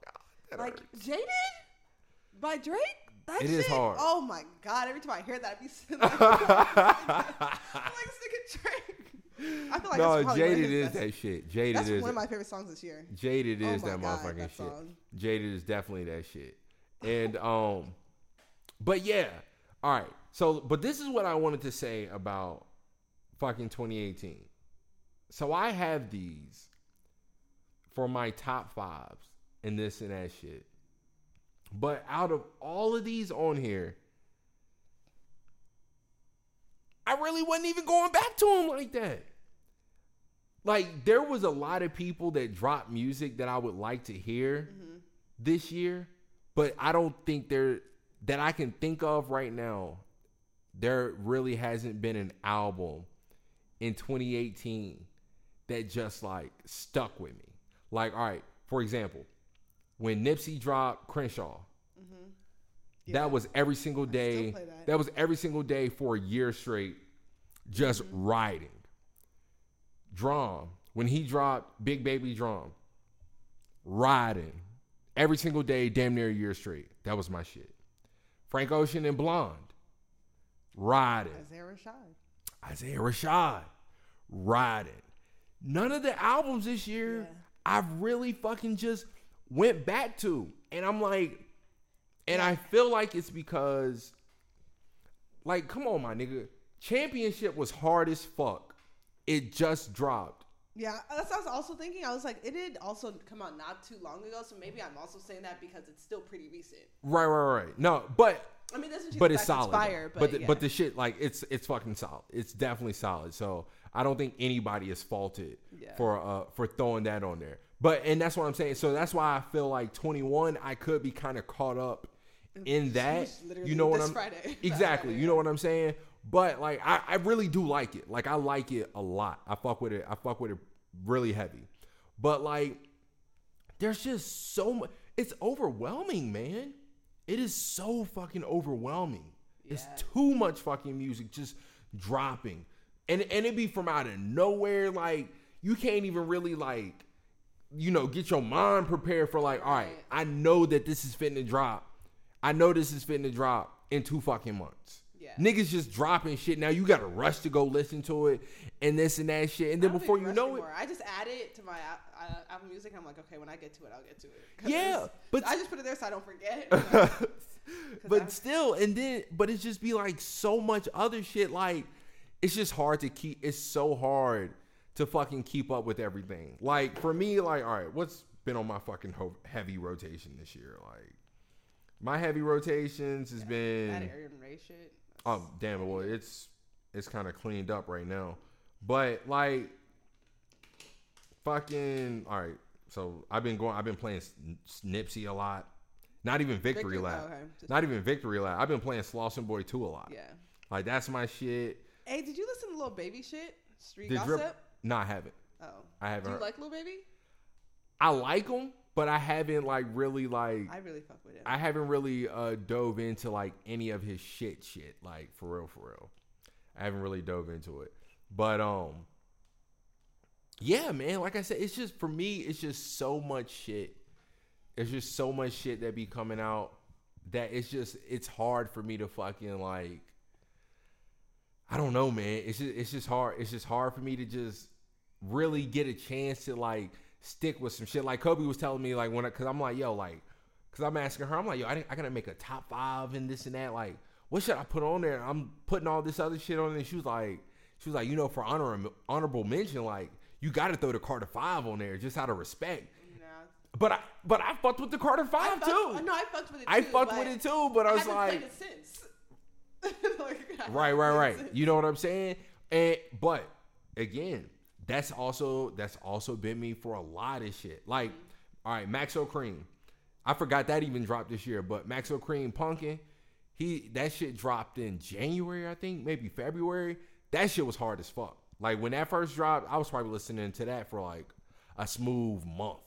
god, Like hurts. Jaded by Drake. That It is shit- hard. Oh my god! Every time I hear that, I be sitting like, I'm like, sick a Drake. I feel like no, that's probably one of Jaded is best- that shit. Jaded That's is one of my favorite songs this year. Jaded Oh is my that God, motherfucking that shit. Jaded is definitely that shit. And um but yeah. All right. So but this is what I wanted to say about fucking 2018. So I have these for my top fives and this and that shit. But out of all of these on here, I really wasn't even going back to them like that. Like there was a lot of people that dropped music that I would like to hear mm-hmm. this year, but I don't think there that I can think of right now. There really hasn't been an album in 2018 that just like stuck with me. Like, all right, for example, when Nipsey dropped Crenshaw, mm-hmm. Yeah. that was every single day. that. That was every single day for a year straight, just Mm-hmm. riding. D.R.A.M. when he dropped Big Baby D.R.A.M., riding every single day, damn near a year straight. That was my shit. Frank Ocean and Blonde, riding. Isaiah Rashad. Isaiah Rashad, riding. None of the albums this year Yeah. I've really fucking just went back to. And I'm like, and I feel like it's because, like, come on, my nigga. Championship was hard as fuck. It just dropped. Yeah, that's what I was also thinking. I was like, it did also come out not too long ago, so maybe I'm also saying that because it's still pretty recent. Right, right, right. No, but I mean, doesn't but it's solid. Fire, but but the, yeah. but the shit like it's it's fucking solid. It's definitely solid. So I don't think anybody is faulted Yeah. for uh for throwing that on there. But and that's what I'm saying. So that's why I feel like 21. I could be kind of caught up in that. You know what I'm Friday. exactly. You know what I'm saying. But like I, I really do like it. Like I like it a lot. I fuck with it. I fuck with it really heavy. But like there's just so much. It's overwhelming, man. It is so fucking overwhelming. It's too much fucking music just dropping, and and it be from out of nowhere. Like you can't even really like, you know, get your mind prepared for like, all right, Right. I know that this is fitting to drop. I know this is fitting to drop in two fucking months. Yeah. Niggas just dropping shit. Now you got to rush to go listen to it and this and that shit. And then before you know anymore. I just add it to my uh, Apple Music. I'm like, okay, when I get to it, I'll get to it. Yeah, but- I just put it there so I don't forget. but I'm- still, and then, but it's just be like so much other shit. Like, it's just hard to keep. It's so hard to fucking keep up with everything. Like for me, like, all right, what's been on my fucking ho- heavy rotation this year? Like, my heavy rotations has that been. Aaron Ray shit. Oh damn it! Well, it's it's kind of cleaned up right now, but like, fucking all right. So I've been going. I've been playing Nipsey a lot. Not even Victory, Victory- Lap. oh, okay. Not even Victory Lap. I've been playing Slauson Boy 2 a lot. Yeah. Like that's my shit. Hey, did you listen to Lil Baby shit? Street The gossip. drip. No, I haven't. Oh, I haven't. do you heard- like Lil Baby? I like them, but I haven't like really like. I really fuck with him. I haven't really uh dove into like any of his shit shit like for real for real. I haven't really dove into it. But um yeah, man, like I said it's just for me it's just so much shit. It's just so much shit that be coming out that it's just it's hard for me to fucking like I don't know, man. It's just it's just hard. It's just hard for me to just really get a chance to like stick with some shit. Like Kobe was telling me, like when, I, cause I'm like, yo, like, cause I'm asking her, I'm like, yo, I, I gotta make a top five and this and that. Like, what should I put on there? I'm putting all this other shit on, and she was like, she was like, you know, for honor honorable mention, like, you gotta throw the Carter Five on there just out of respect. But I, but I fucked with the Carter Five fucked- too. No, I fucked with it. I fucked with it too, but I I was like. Like, I right right right you know what i'm saying and but again that's also that's also been me for a lot of shit. Like all right Maxo Kream. I forgot that even dropped this year but Maxo Kream Punken he that shit dropped in january i think maybe february. That shit was hard as fuck. Like when that first dropped i was probably listening to that for like a smooth month.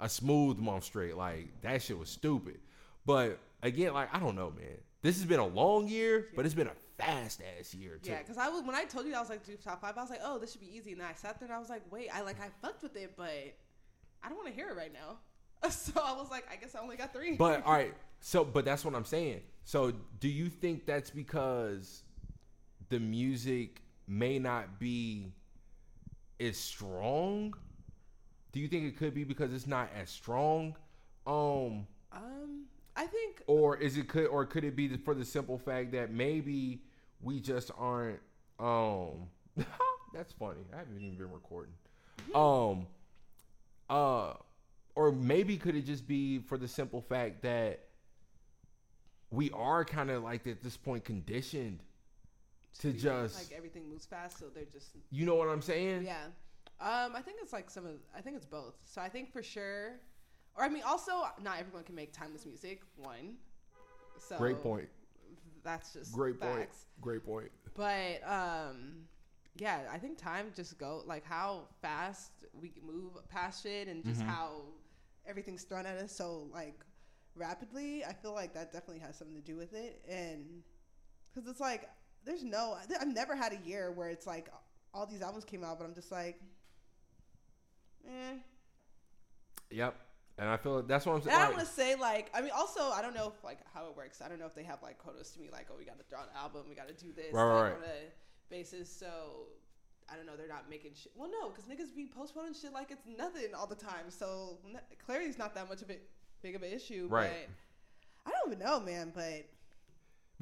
A smooth month straight. Like that shit was stupid. But again like i don't know man. This has been a long year but it's been a fast ass year too Yeah, because I was when I told you I was like do top five, I was like, oh, this should be easy. And then I sat there and I was like, wait, I like I fucked with it, but I don't want to hear it right now. So I was like, I guess I only got three. But all right, So, but that's what I'm saying. So, do you think that's because the music may not be as strong? Do you think it could be because it's not as strong? Um, Um, I think or is it could or could it be for the simple fact that maybe we just aren't um that's funny i haven't even been recording um uh or maybe could it just be for the simple fact that we are kind of like at this point conditioned to just like everything moves fast, so they're just you know what i'm saying yeah. Um, I think it's like some of. I think it's both. So I think for sure, or I mean, also not everyone can make timeless music. One. So great point That's just great point facts. great point But um, yeah, I think time just go like how fast we can move past shit and just Mhm. how everything's thrown at us so like rapidly. I feel like that definitely has something to do with it, and because it's like there's no, I've never had a year where it's like all these albums came out, but I'm just like, eh. yep and i feel like that's what i'm saying. And I don't want to say like I mean also I don't know if like how it works. I don't know if they have like quotas to me like oh we got to out an album, we got to do this Right, like, right, on a basis. So I don't know. They're not making shit. Well, no, because niggas be postponing shit like it's nothing all the time. So n- not that much of a big of an issue. Right. But I don't even know, man. But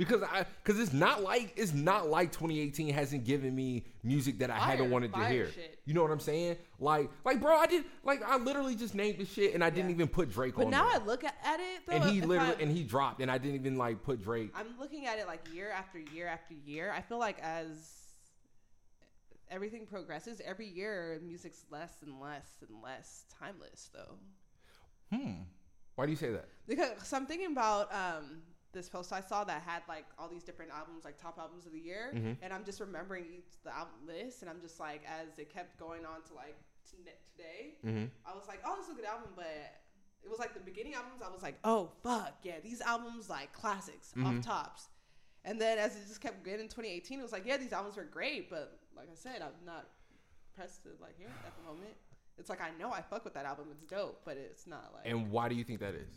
because I because it's not like it's not like 2018 hasn't given me music that I Fire, haven't wanted to hear. shit. You know what I'm saying? Like like bro, I did like I literally just named the shit and I didn't Yeah. even put Drake but on But now there. I look at, it though. and he literally I- and he dropped and I didn't even like put Drake. I'm looking at it like year after year after year. I feel like as everything progresses, every year music's less and less and less timeless though. Hmm. Why do you say that? Because so I'm thinking about um, this post I saw that had like all these different albums, like top albums of the year, Mhm. and I'm just remembering each the album list, and I'm just like, as it kept going on to like ne- today, Mm-hmm. I was like, oh, this is a good album, but it was like the beginning albums. I was like, oh fuck, yeah, these albums like classics Mhm. off tops. And then as it just kept getting in 2018, it was like, yeah, these albums were great, but like I said, I'm not pressed to like hear it at the moment. It's like I know I fuck with that album, it's dope, but it's not like And why do you think that is?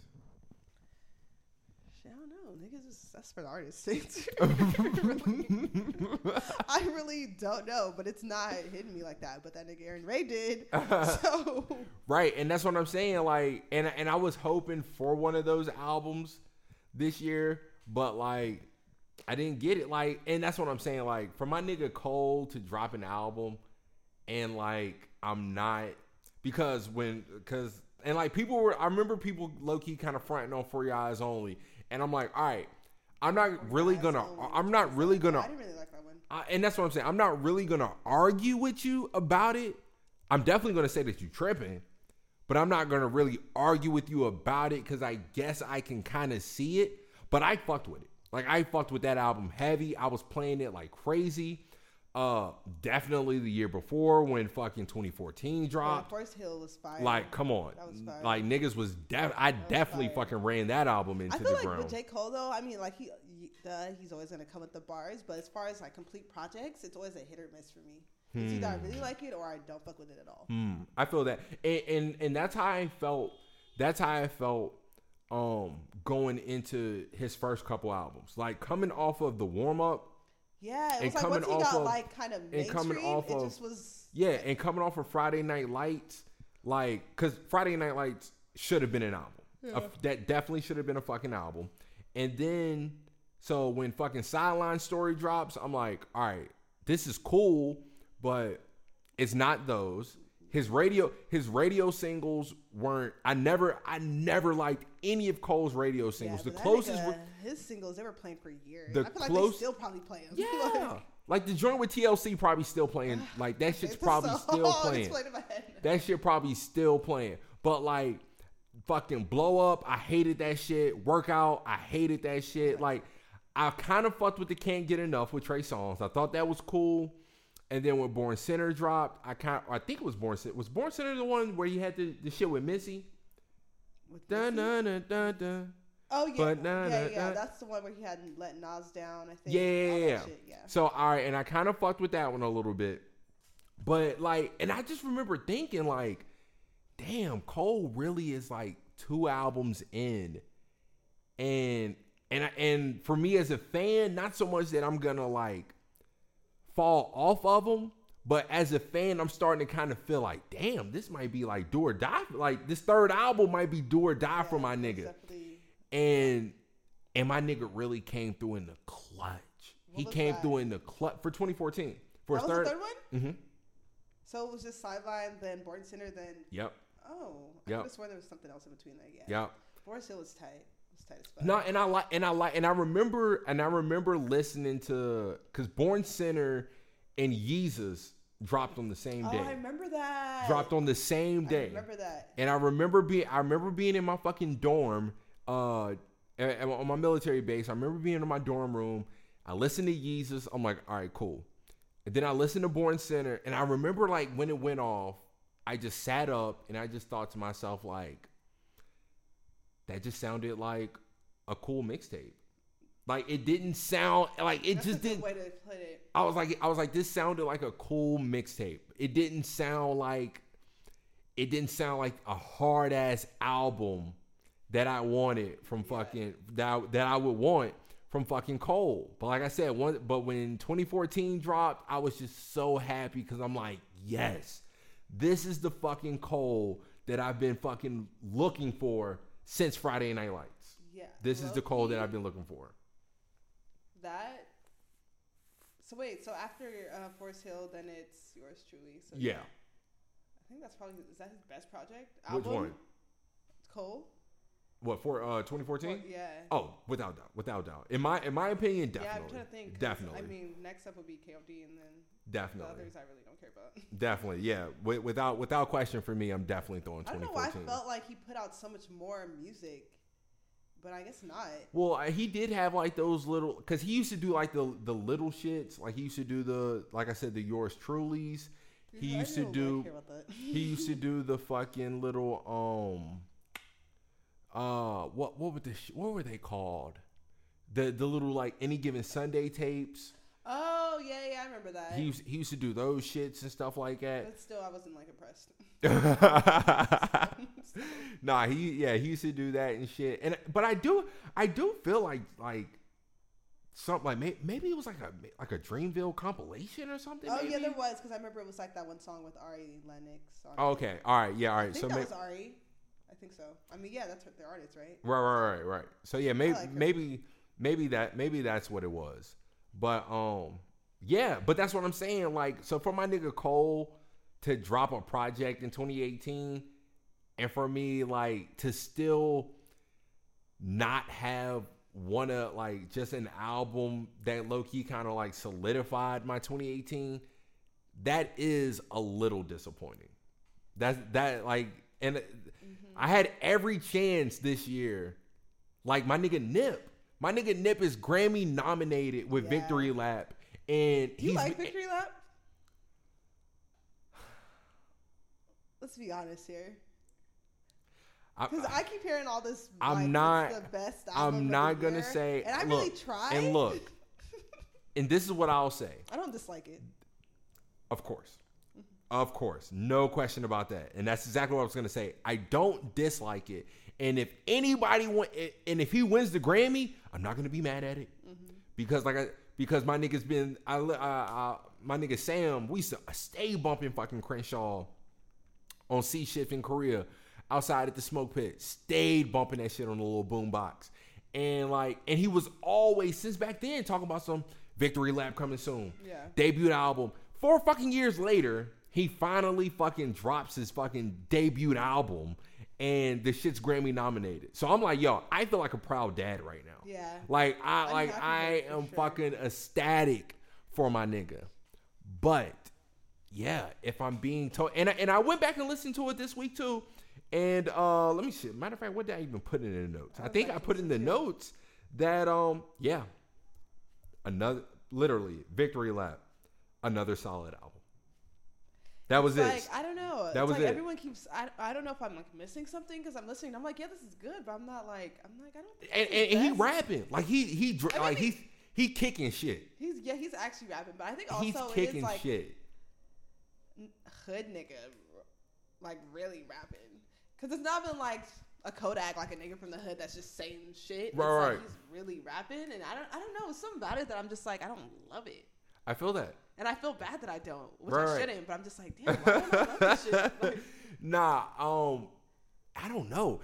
Shit, I don't know. Niggas is that's for the artists. I really don't know, but it's not hitting me like that. But that nigga Aaron Ray did. so Right, and that's what I'm saying. Like, and and I was hoping for one of those albums this year, but like, I didn't get it. Like, and that's what I'm saying. Like, for my nigga Cole to drop an album, and like, I'm not because when because and like people were. I remember people low key kind of fronting on For Your Eyes Only, and I'm like, all right, I'm not really gonna. I'm not really gonna I didn't really like that one. I, and that's what I'm saying. I'm not really gonna argue with you about it. I'm definitely gonna say that you tripping, but I'm not gonna really argue with you about it because I guess I can kind of see it. But I fucked with it. Like I fucked with that album heavy. I was playing it like crazy. Uh, definitely the year before when fucking 2014 Yeah, dropped. Forest Hill was fire. Like, come on, That was fire. like niggas was def. I was definitely fire. fucking ran that album into I feel the like ground. with J Cole though, I mean, like he, duh, he's always gonna come with the bars, but as far as like complete projects, it's always a hit or miss for me. It's either I really like it or I don't fuck with it at all. Hmm, I feel that, and, and and that's how I felt. That's how I felt um going into his first couple albums, like coming off of the warm up. Yeah, it And was like coming once he off got of- like kind of and mainstream, coming off it of- just was. Yeah, and coming off of Friday Night Lights, like because Friday Night Lights should have been an album. A- that definitely should have been a fucking album. And then so when fucking Sideline Story drops, I'm like, all right, this is cool, but it's not those. His radio, his radio singles weren't. I never, I never liked any of Cole's radio singles. Yeah, the closest, nigga, were, his singles they were playing for years. The I feel like they still probably play them. yeah, like the joint with TLC probably still playing. Like that shit's probably still playing. It's played in my head. That shit probably still playing. But like fucking blow up, I hated that shit. Workout, I hated that shit. Like I kind of fucked with the can't get enough with Trey Songz. I thought that was cool. And then when Born Sinner dropped, I kind I think it was Born Sinner. Was Born Sinner the one where he had the, the shit with Missy? With Dun, Missy? dun, dun, dun. Oh yeah, But nah, yeah, nah, yeah. nah. That's the one where he had let Nas down. I think. Yeah, yeah, yeah. So all right, and I kind of fucked with that one a little bit, but like, and I just remember thinking like, damn, Cole really is like two albums in, and and I, and for me as a fan, not so much that I'm gonna like fall off of them, but as a fan, I'm starting to kind of feel like, damn, this might be like do or die. Like this third album might be do or die for my nigga, definitely- and and my nigga really came through in the clutch. What he came that? through in the clutch for 2014 for That third. the third one. hmm So it was just sideline, then Born Sinner, then Yep. oh, I Yep. could have there was something else in between there. Yeah, Yep. Forest Hill was tight. It tight as fuck. No, and I like, and I like, and I remember, and I remember listening to, cause Born Sinner and Yeezus dropped on the same oh, day. I remember that. dropped on the same I day. remember that. And I remember being, I remember being in my fucking dorm, uh, on my military base. I remember being in my dorm room. I listened to Yeezus. I'm like, all right, cool. And then I listened to Born Sinner, and I remember like when it went off, I just sat up and I just thought to myself like, that just sounded like a cool mixtape. Like it didn't sound like it That's just didn't. way to put it. I was like, I was like, this sounded like a cool mixtape. It didn't sound like, it didn't sound like a hard ass album that I wanted from fucking that I, that I would want from fucking Cole. But like I said, one, but when 2014 dropped, I was just so happy because I'm like, yes, this is the fucking Cole that I've been fucking looking for since Friday Night Lights. Yeah. This is the Cole that I've been looking for. That. So wait, so after uh, Forest Hill, then it's yours truly. So Yeah. I think that's probably is that his best project? Which Album? one? Cole. What for? Uh, 2014. Or- yeah. Oh, without doubt, without doubt. In my in my opinion, Yeah, I'm definitely, trying to think. 'cause, definitely, I mean, next up would be KOD, and then the definitely, others I really don't care about. definitely. Yeah, Wi- without without question for me, I'm definitely throwing 2014. I don't know why I felt like he put out so much more music, but I guess not. Well, he did have like those little, cause he used to do like the the little shits. Like he used to do the, like I said, the yours truly's. He I used to do. care about that. He used to do the fucking little um. Uh, what what were the sh- what were they called? The the little like any given Sunday tapes. Oh yeah, yeah, I remember that. He used, he used to do those shits and stuff like that. but still, I wasn't like impressed. nah, he yeah, he used to do that and shit. And but I do I do feel like like something like maybe, maybe it was like a like a Dreamville compilation or something. oh yeah, there was because I remember it was like that one song with Ari Lennox. Oh, okay, all right, yeah, all right. I think So that maybe was Ari. I think so. I mean, yeah, that's their artist, right? right, right, right, right. So yeah, maybe like maybe maybe that maybe that's what it was. But um, yeah, but that's what I'm saying. Like, so for my nigga Cole to drop a project in 2018, and for me like to still not have one of like just an album that low key kind of like solidified my 2018, that is a little disappointing. That's that like and I had every chance this year. Like my nigga Nip. My nigga Nip is Grammy nominated with Yeah. Victory Lap. And Do you he's like Victory Lap? Let's be honest here, I- because I, keep hearing all this. I'm like, not- the best. I'm not gonna year, say- And I look, really tried. and look. and this is what I'll say. I don't dislike it. Of course. Of course. No question about that. And that's exactly what I was going to say. I don't dislike it. And if anybody want and if he wins the Grammy, I'm not to be mad at it. Mm-hmm. Because like I because my nigga's been I, I, I my nigga Sam, we stay bumping fucking Crenshaw on C shift in Korea outside at the smoke pit. Stayed bumping that shit on the little boom box. And like and he was always since back then talking about some victory lap coming soon. Yeah. Debut album. Four fucking years later, he finally fucking drops his fucking debut album and the shit's Grammy nominated. So I'm like, yo, I feel like a proud dad right now. Yeah. Like I I'm like I for it, for am sure. fucking ecstatic for my nigga. But yeah, if I'm being told and I, and I went back and listened to it this week too. And uh let me see. Matter of fact, what did I even put in the notes? I was think I put in the listen to it. notes that um yeah. Another literally victory lap. Another solid album. That was It's it. Like I don't know. That it's was like it. Everyone keeps. I, I don't know if I'm like missing something because I'm listening. I'm like, yeah, this is good, but I'm not like. I'm like, I don't. Think and, and, and he rapping. Like he he dr- I mean, like he- he's he kicking shit. He's yeah, he's actually rapping, but I think also He's it is kicking like shit. hood nigga, like really rapping. Cause it's not been like a Kodak, like a nigga from the hood that's just saying shit. It's Right, like right. he's really rapping, and I don't, I don't know. Something about it that I'm just like, I don't love it, I feel that. And I feel bad that I don't, which Right, I shouldn't. But I'm just like, damn, why don't I love this shit? Like, nah, um, I don't know.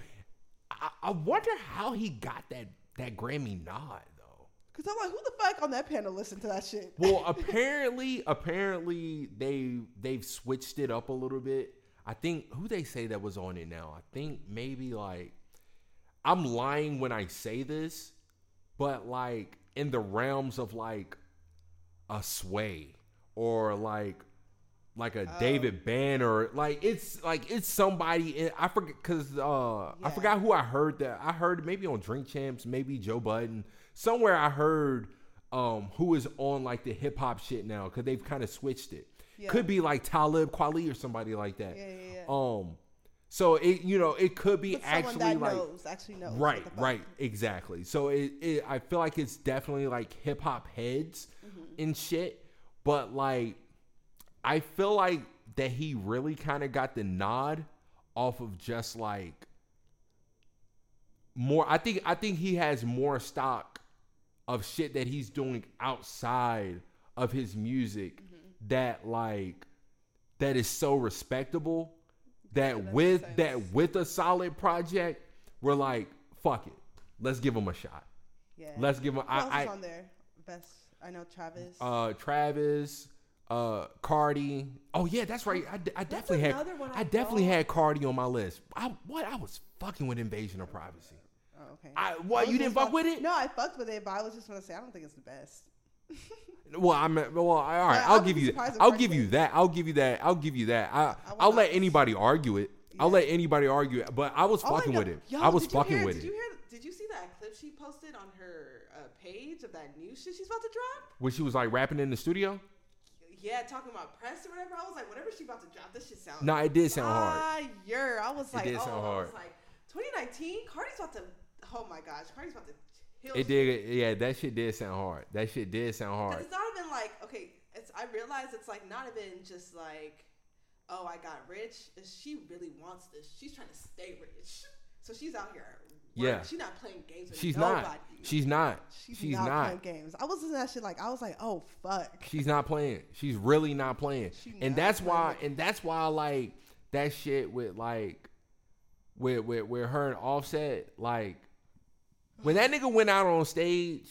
I, I wonder how he got that that Grammy nod though. Cause I'm like, who the fuck on that panel listened to that shit? Well, apparently, apparently they they've switched it up a little bit. I think who they say that was on it now. I think maybe like I'm lying when I say this, but like in the realms of like a sway or like like a Oh. David Banner, like it's like it's somebody. In, I forget because uh, I forgot who I heard that. I heard maybe on Drink Champs, maybe Joe Budden. Somewhere I heard um who is on like the hip hop shit now because they've kind of switched it. Yeah. Could be like Talib Kweli or somebody like that. Yeah, yeah, yeah. Um, so it you know it could be But actually that like knows, actually knows. right right exactly so it, it i feel like it's definitely like hip-hop heads Mm-hmm. and shit but like i feel like that he really kind of got the nod off of just like more i think i think he has more stock of shit that he's doing outside of his music Mm-hmm. that like that is so respectable that that with sense. that with a solid project we're like fuck it let's give him a shot Yeah. let's give him is i, on there? Best. I know Travis. Uh travis uh cardi oh yeah that's right i, I definitely had I, I definitely thought. had cardi on my list i what i was fucking with invasion of privacy oh, okay. I- I what, was you didn't fuck with it? No, I fucked with it, but I was just gonna say I don't think it's the best. Well, I'm well. All right, I I'll give you. if I'll give you that. I'll give you that. I'll give you that. I, I I'll let anybody argue it. I'll let anybody argue it. But I was Oh fucking with it. Yo, I was fucking hear- with did it. You hear, did you see that clip she posted on her uh, page of that new shit she's about to drop? When she was like rapping in the studio. Yeah, talking about press or whatever. I was like, whatever she about to drop, this shit sounds. Nah, it did sound hard. Fire. I was like, it did oh, sound I hard. was like, 2019, Cardi's about to. Oh my gosh, Cardi's about to. It did. Yeah, that shit did sound hard. That shit did sound hard. it's not even like okay. It's I realize it's like not even just like, oh I got rich. She really wants this. She's trying to stay rich. So she's out here. Yeah. She's not playing games with She's nobody. not. She's not. She's, She's not, not. playing games. I was listening to that shit like I was like, oh fuck. She's not playing. She's really not playing. She and not that's why and that's why I like that shit with like with with with her and offset, like when that nigga went out on stage,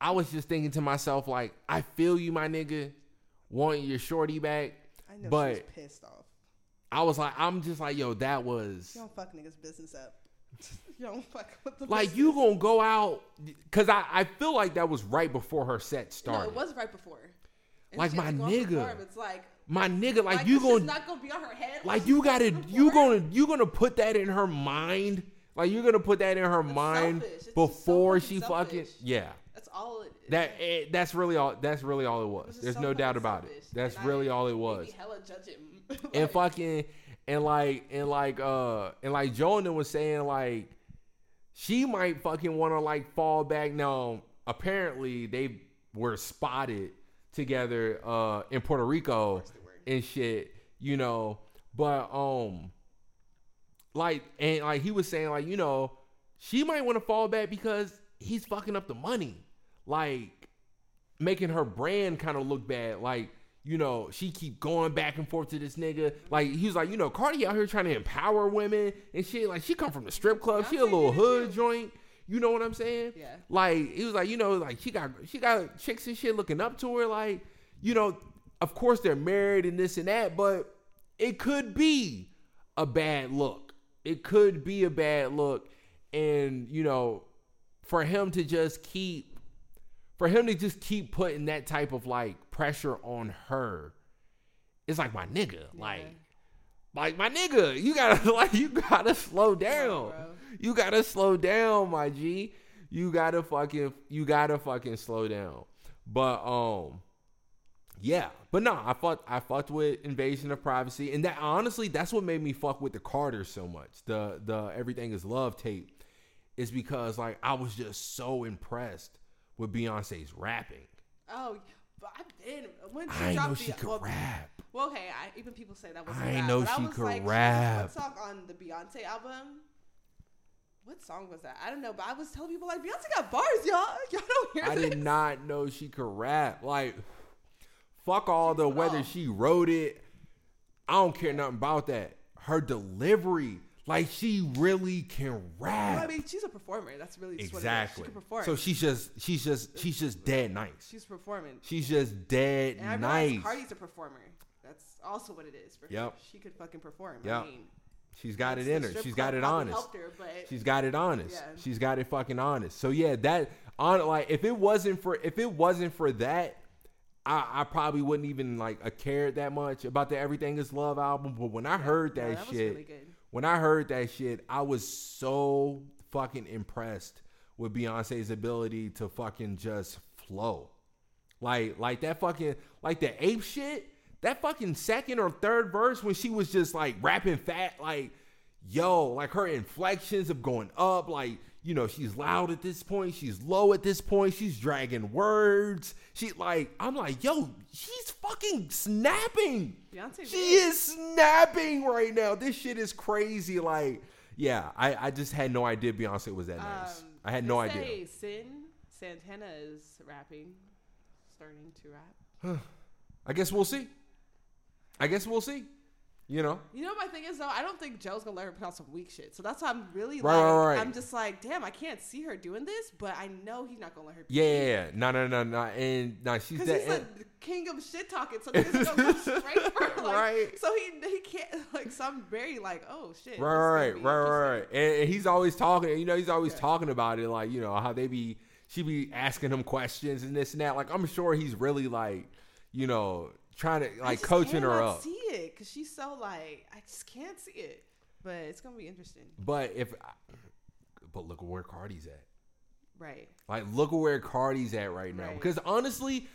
I was just thinking to myself, like, I feel you, my nigga, wanting your shorty back. I know But- pissed off. I was like, I'm just like, yo, that was You don't fuck niggas business up. you don't fuck with the like you gonna go out because I, I feel like that was right before her set started. No, it was right before. And Like my to go and nigga. It's like my nigga, like, like you gonna not gonna be on her head. like you gotta you gonna you gonna put that in her mind like you're gonna put that in her That's mind selfish. Before so she fucking fucking yeah That's all it. that eh, that's really all that's really all it it was, was there's so no doubt fucking about it that's And really I- all it was hella judge it. and fucking and like and like uh and like Jonah was saying like she might fucking want to like fall back. Now apparently they were spotted together uh in Puerto Rico and shit you know? But um like and like he was saying like you know she might want to fall back because he's fucking up the money. Like making her brand kind of look bad. Like you know she keep going back and forth to this nigga. Like he was like you know cardi out here trying to empower women and shit. Like she come from the strip club. She a little hood joint. You know what i'm saying? Yeah. like he was like you know like she got she got chicks and shit looking up to her. Like you know of course they're married and this and that but it could be a bad look. It could be a bad look. And you know for him to just keep for him to just keep putting that type of like pressure on her it's like my nigga like like my nigga you gotta like you gotta slow down bro. you gotta slow down my g you gotta fucking you gotta fucking slow down but um yeah, but no, I fucked I fucked with Invasion of Privacy, and that honestly, that's what made me fuck with the Carters so much. The the Everything Is Love tape is because like I was just so impressed with Beyonce's rapping. Oh, but I've been when she I know dropped she the, could well, rap. Well, okay, I, even people say that was. I rap, know she was could like, rap. One song on the Beyonce album what song was that? I don't know, but I was telling people like Beyonce got bars, y'all. Y'all don't hear I this. did not know she could rap. Like, fuck all the whether off. she wrote it. I don't care nothing about that. Her delivery, like she really can rap. Well, I mean, she's a performer. That's really exactly. What it is. She can perform. So she's just, she's just, she's just dead nice. she's performing. She's just dead And I nice. Cardi's a performer. That's also what it is. For her. Yep. She could fucking perform. Yep. I mean, She's got it in her. She's got it honest. Her, but She's got it honest. Yeah. She's got it fucking honest. So yeah, that on like if it wasn't for if it wasn't for that, I, I probably wouldn't even like a cared that much about the Everything Is Love album. But when I heard yeah, that, that was shit, really good. When I heard that shit, I was so fucking impressed with Beyonce's ability to fucking just flow. Like like that fucking like the ape shit, that fucking second or third verse when she was just like rapping fat, like, yo, like her inflections of going up, like, you know, she's loud at this point, she's low at this point, she's dragging words. She like, I'm like, yo, she's fucking snapping. Beyonce She is snapping right now. This shit is crazy. Like, yeah, I, I just had no idea Beyonce was that nice. Um, I had no idea. Cyn Santana is rapping, starting to rap. I guess we'll see. I guess we'll see. You know, You know my thing is though? I don't think Joe's gonna let her put out some weak shit. So that's why I'm really Right, like, right, right. I'm just like, damn, I can't see her doing this, but I know he's not gonna let her. yeah, yeah, yeah. No, no, no, no. And no, she's that. he's the king of shit talking, so he's gonna go straight for her, like, Right. So he he can't like. So I'm very like, oh shit. Right, right, right, right, right, right. And, and he's always talking. You know, he's always Yeah. talking about it, like you know how they be. She be asking him questions and this and that. Like I'm sure he's really like, you know, trying to like coaching her up. See it because she's so like, I just can't see it. But it's gonna be interesting, But if, but look where Cardi's at. right? Like, look where Cardi's at right now. Right. Because honestly,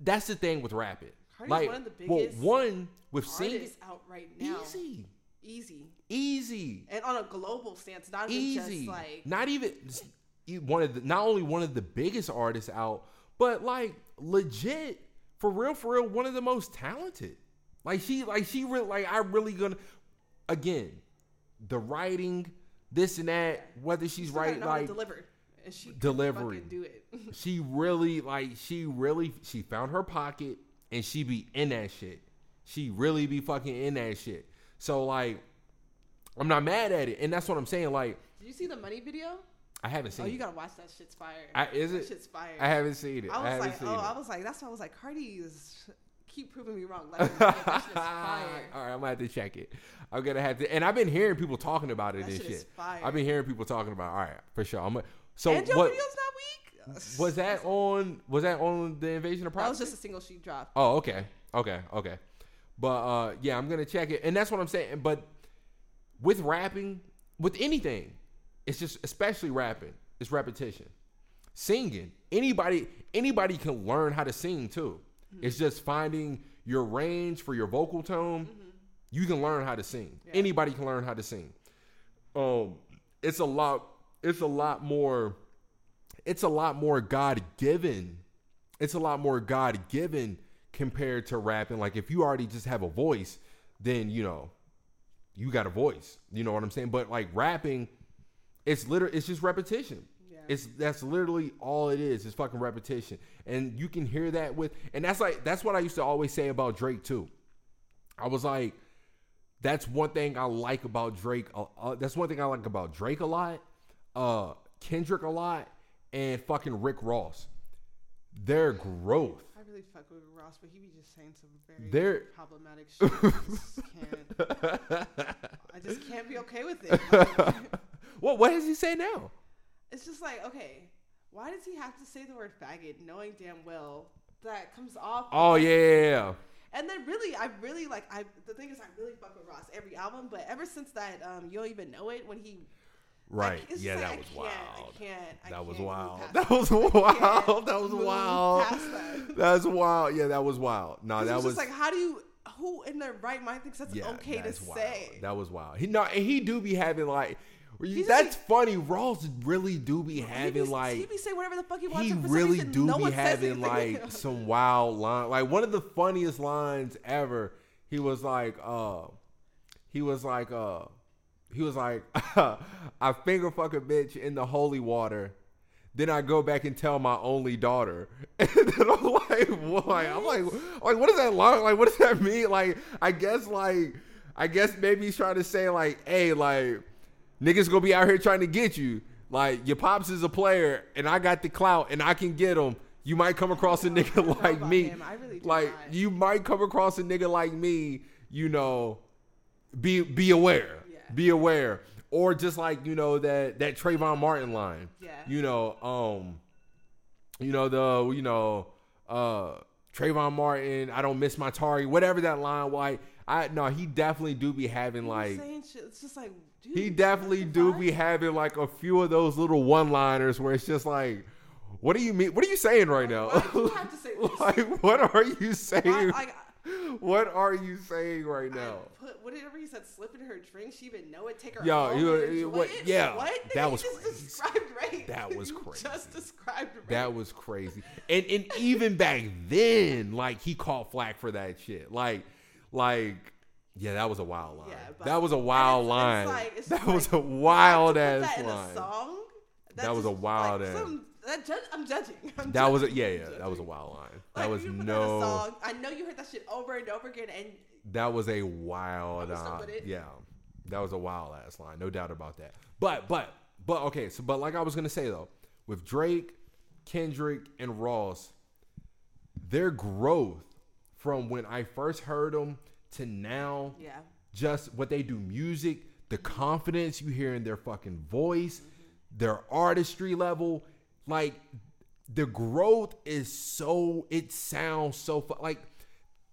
that's the thing with rapping. Cardi's like, one of the biggest. well, one with singing, out right now, easy, easy, easy, and on a global stance, not even easy. just like not even one of the not only one of the biggest artists out, but like legit for real, for real, one of the most talented. Like she, like she really, like I really gonna again, the writing, this and that. Whether she's right, know how to like deliver, and she can delivery. do it. she really like she really she found her pocket and she be in that shit. She really be fucking in that shit. So like I'm not mad at it. And that's what I'm saying. Like Did you see the money video? I haven't seen Oh, you gotta watch that. Shit's fire. I, is that it? shit's fire. I haven't seen it. I, I was haven't like, oh, it. I was like, that's why I was like, Cardi is keep proving me wrong. Like, that shit is fire. All right, I'm gonna have to check it. I'm gonna have to, and I've been hearing people talking about it That and shit shit. I've been hearing people talking about. All right, for sure. I'm gonna, so and your what video's not weak. was that on? Was that on the invasion of That was just a single she dropped. Oh, okay. Okay, okay. But uh yeah, I'm gonna check it. And that's what I'm saying. But with rapping, with anything, it's just especially rapping, it's repetition. Singing. Anybody anybody can learn how to sing too. It's just finding your range for your vocal tone. You can learn how to sing. Yeah. Anybody can learn how to sing. Um it's a lot it's a lot more it's a lot more God given. It's a lot more God given compared to rapping. Like if you already just have a voice, then you know, you got a voice. You know what I'm saying? But like rapping, it's literally it's just repetition. Yeah. It's that's literally all it is. It's fucking repetition. And you can hear that with and that's like that's what I used to always say about Drake too. I was like that's one thing I like about Drake. Uh, uh, that's one thing I like about Drake a lot, uh, Kendrick a lot, and fucking Rick Ross. Their growth. I really fuck with Ross, but he be just saying some very They're- problematic shit. I just can't. I just can't be okay with it. Like, What what does he say now? it's just like, okay, why does he have to say the word faggot, knowing damn well that comes off? Oh yeah, yeah, yeah. And then really, I really like. I the thing is, I really fuck with Ross every album, but ever since that, um, you don't even know it when he. Right. Like, yeah, that like, was I wild. I can't. I That was wild. That was wild. That was wild. that. That's wild. Yeah, that was wild. No, that it's was just like, how do you? Who in their right mind thinks that's yeah, okay to wild. say? That was wild. He no, and he do be having like. He's that's just- funny. Ross really do be he having be, like he be saying whatever the fuck he wants. he really do no be having like some wild line. Like one of the funniest lines ever. He was like, uh, he was like, uh, he was like, I finger fuck a bitch in the holy water. Then I go back and tell my only daughter. And then I'm like, why? I'm like, like, what does that line? Like, what does that mean? Like, I guess, like, I guess maybe he's trying to say, like, hey, like, niggas gonna be out here trying to get you. Like, your pops is a player, and I got the clout, and I can get him. You might come across a nigga like me. I really like, not. you might come across a nigga like me. You know, be be aware. Yeah. Be aware. Or just like you know that that Trayvon Martin line. Yeah. You know, um, you know the you know uh Trayvon Martin. I don't miss my target. Whatever that line. Like I no, he definitely do be having like saying shit. It's just like, dude, he definitely do be having like a few of those little one liners where it's just like. What do you mean? What are you saying right now? Why do you have to say this? like, what are you saying? What are you saying right now? I put whatever he said, slip in her drink. She even know it. Take her. Yo, you- what- it? yeah, What? that was crazy. That was crazy. Just described rape. That was crazy. And and even back then, like he caught flack for that shit. Like, like, yeah, that was a wild line. Yeah, that was a wild it's- line. it's like- it's that just was like, a wild ass that line. song? That was a wild like, ass- some- that judge, I'm judging. I'm That was a, yeah, yeah. That was a wild line. Like, That was no. That song. I know you heard that shit over and over again, and That was a wild. Uh, yeah, that was a wild ass line, no doubt about that. But but but okay, so but like I was gonna say though, with Drake, Kendrick, and Ross, their growth from when I first heard them to now, yeah, just what they do music, the confidence you hear in their fucking voice, their artistry level, like the growth is so it sounds so fu- like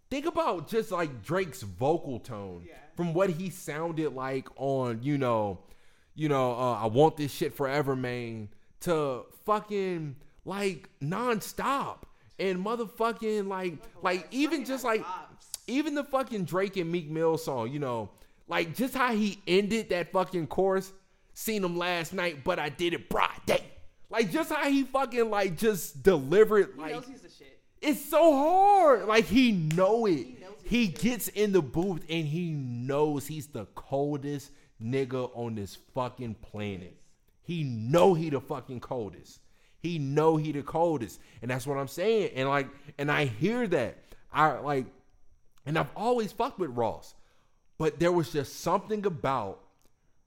think about just like Drake's vocal tone Yeah. from what he sounded like on, you know, you know, uh, I want this shit forever, man, to fucking like nonstop and motherfucking like like even just like. Even the fucking Drake and Meek Mill song, you know, like just how he ended that fucking chorus. Seen him last night, but I did it broad day. Like just how he fucking like just delivered He like knows he's the shit. it's so hard. Like he know it. He He gets in the booth and he knows he's the coldest nigga on this fucking planet. He know he the fucking coldest. He know he the coldest. And that's what I'm saying. And like and I hear that. I like and I've always fucked with Ross. But there was just something about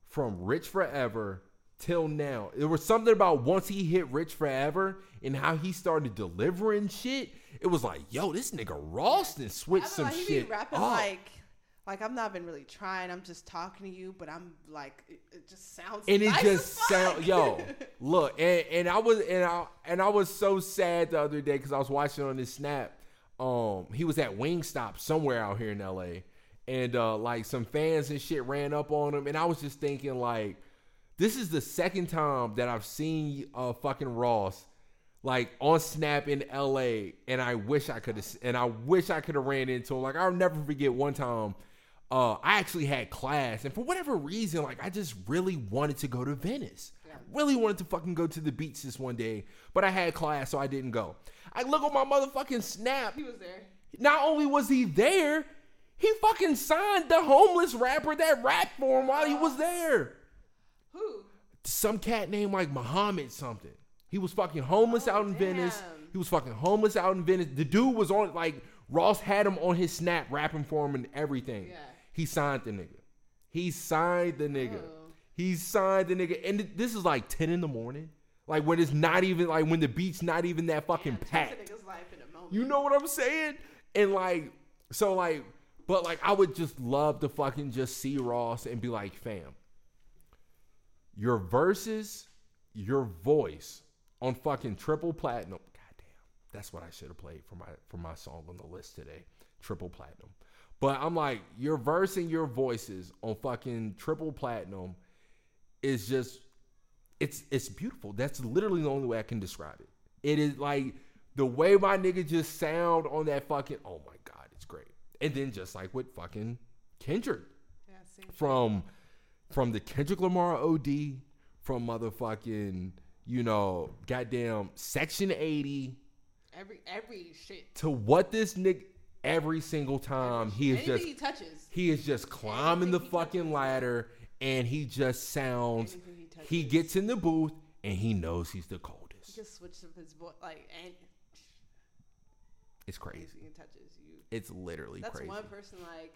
from Rich Forever till now. There was something about once he hit Rich Forever and how he started delivering shit. It was like, yo, this nigga Ross I switched some know, he shit be rapping up. like, like I'm not even really trying. I'm just talking to you, but I'm like, it, it just sounds. and it just as fuck. sound yo look and, and i was and i and i was so sad the other day because i was watching on this snap um he was at wingstop somewhere out here in la and uh like some fans and shit ran up on him and i was just thinking like this is the second time that i've seen uh fucking ross like on snap in la and i wish i could have and i wish i could have ran into him like i'll never forget one time uh, I actually had class, and for whatever reason, like I just really wanted to go to Venice. I really wanted to fucking go to the beach this one day, but I had class, so I didn't go. I look on my motherfucking snap. He was there. Not only was he there, he fucking signed the homeless rapper that rapped for him while he was there. Who? Some cat named like Muhammad something. He was fucking homeless Oh, out in Venice. He was fucking homeless out in Venice. The dude was on like Ross had him on his snap rapping for him and everything. Yeah. He signed the nigga. He signed the nigga. Oh. He signed the nigga. And th- this is like 10 in the morning. Like when it's not even like when the beat's not even that fucking Damn, packed. changed a nigga's life in a moment. You know what I'm saying? And like, so like, but like, I would just love to fucking just see Ross and be like, fam, your verses, your voice on fucking triple platinum. Goddamn, that's what I should have played for my for my song on the list today, triple platinum. But I'm like, your verse and your voices on fucking triple platinum is just it's it's beautiful. That's literally the only way I can describe it. It is like the way my nigga just sound on that fucking oh my god, it's great. And then just like with fucking Kendrick Yeah, from from the Kendrick Lamar OD, from motherfucking, you know, goddamn Section 80 Every every shit. to what this nigga every single time he is just he touches. he is just climbing the Anything he fucking ladder and he just sounds. He. He gets in the booth and he knows he's the coldest. He just switched up his voice, like and It's crazy. he touches you. It's literally That's crazy. one person like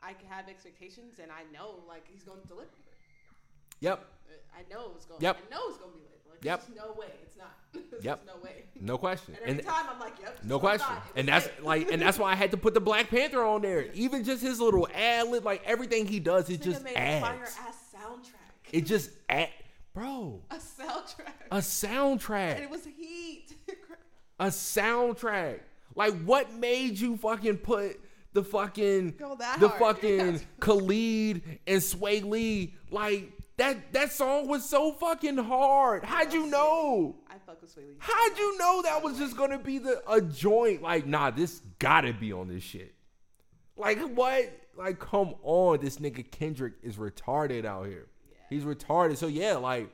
I can have expectations and I know like he's going to deliver. Yep. Uh, I know it's going. Yep. I know it's going to be lit. Like, Yep. There's no way it's not. there's Yep. no way. No question. And every And time I'm like, yep. no that's what I question. And that's lit. like and that's why I had to put the Black Panther on there. Even just his little ad lib, like everything he does, it just made a fire ass soundtrack. It just add bro. a soundtrack. A soundtrack. and it was heat. A soundtrack. Like what made you fucking put the fucking the hard. fucking Khalid and Swae Lee like that that song was so fucking hard. How'd you know? I fuck with Swae Lee. How'd you know that was just gonna be the a joint? Like, nah, this gotta be on this shit. Like what? Like, come on, this nigga Kendrick is retarded out here. He's retarded. So yeah, like,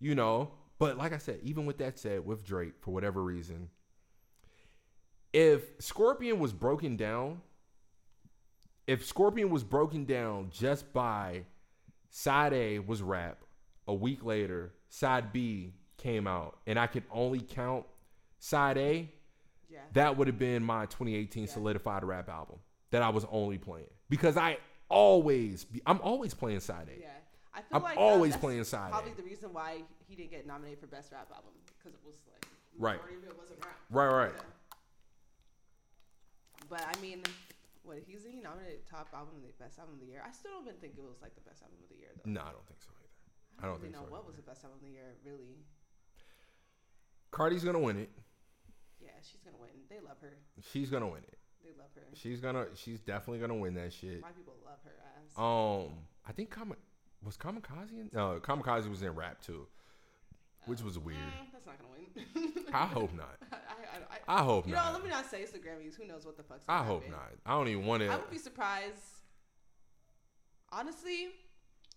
you know, but like I said, even with that said, with Drake, for whatever reason, if Scorpion was broken down, if Scorpion was broken down just by side A was rap, a week later, side B came out, and I could only count side A, Yeah. that would have been my 2018 solidified rap album that I was only playing because I always be, I'm always playing side A. Yeah. I feel I'm like uh, always that's playing side A. Probably the reason why he didn't get nominated for best rap album because it was like Right. it wasn't rap. Right, right. Yeah. But I mean, what he's he nominated top album of the best album of the year. I still don't even think it was like the best album of the year though. No, I don't think so either. I don't really think know so what either. was the best album of the year. Really, Cardi's gonna win it. yeah, she's gonna win. They love her. She's gonna win it. They love her. She's gonna. She's definitely gonna win that shit. My people love her ass. Um, I think Kama, was Kamikaze in? No, Kamikaze was in rap too, which was weird. Mm, that's not gonna win. I hope not. I, I, I, I hope you know, not. let me not say it's the Grammys. Who knows what the fuck's I gonna be? I hope happen. not. I don't even want to. I would be surprised, honestly,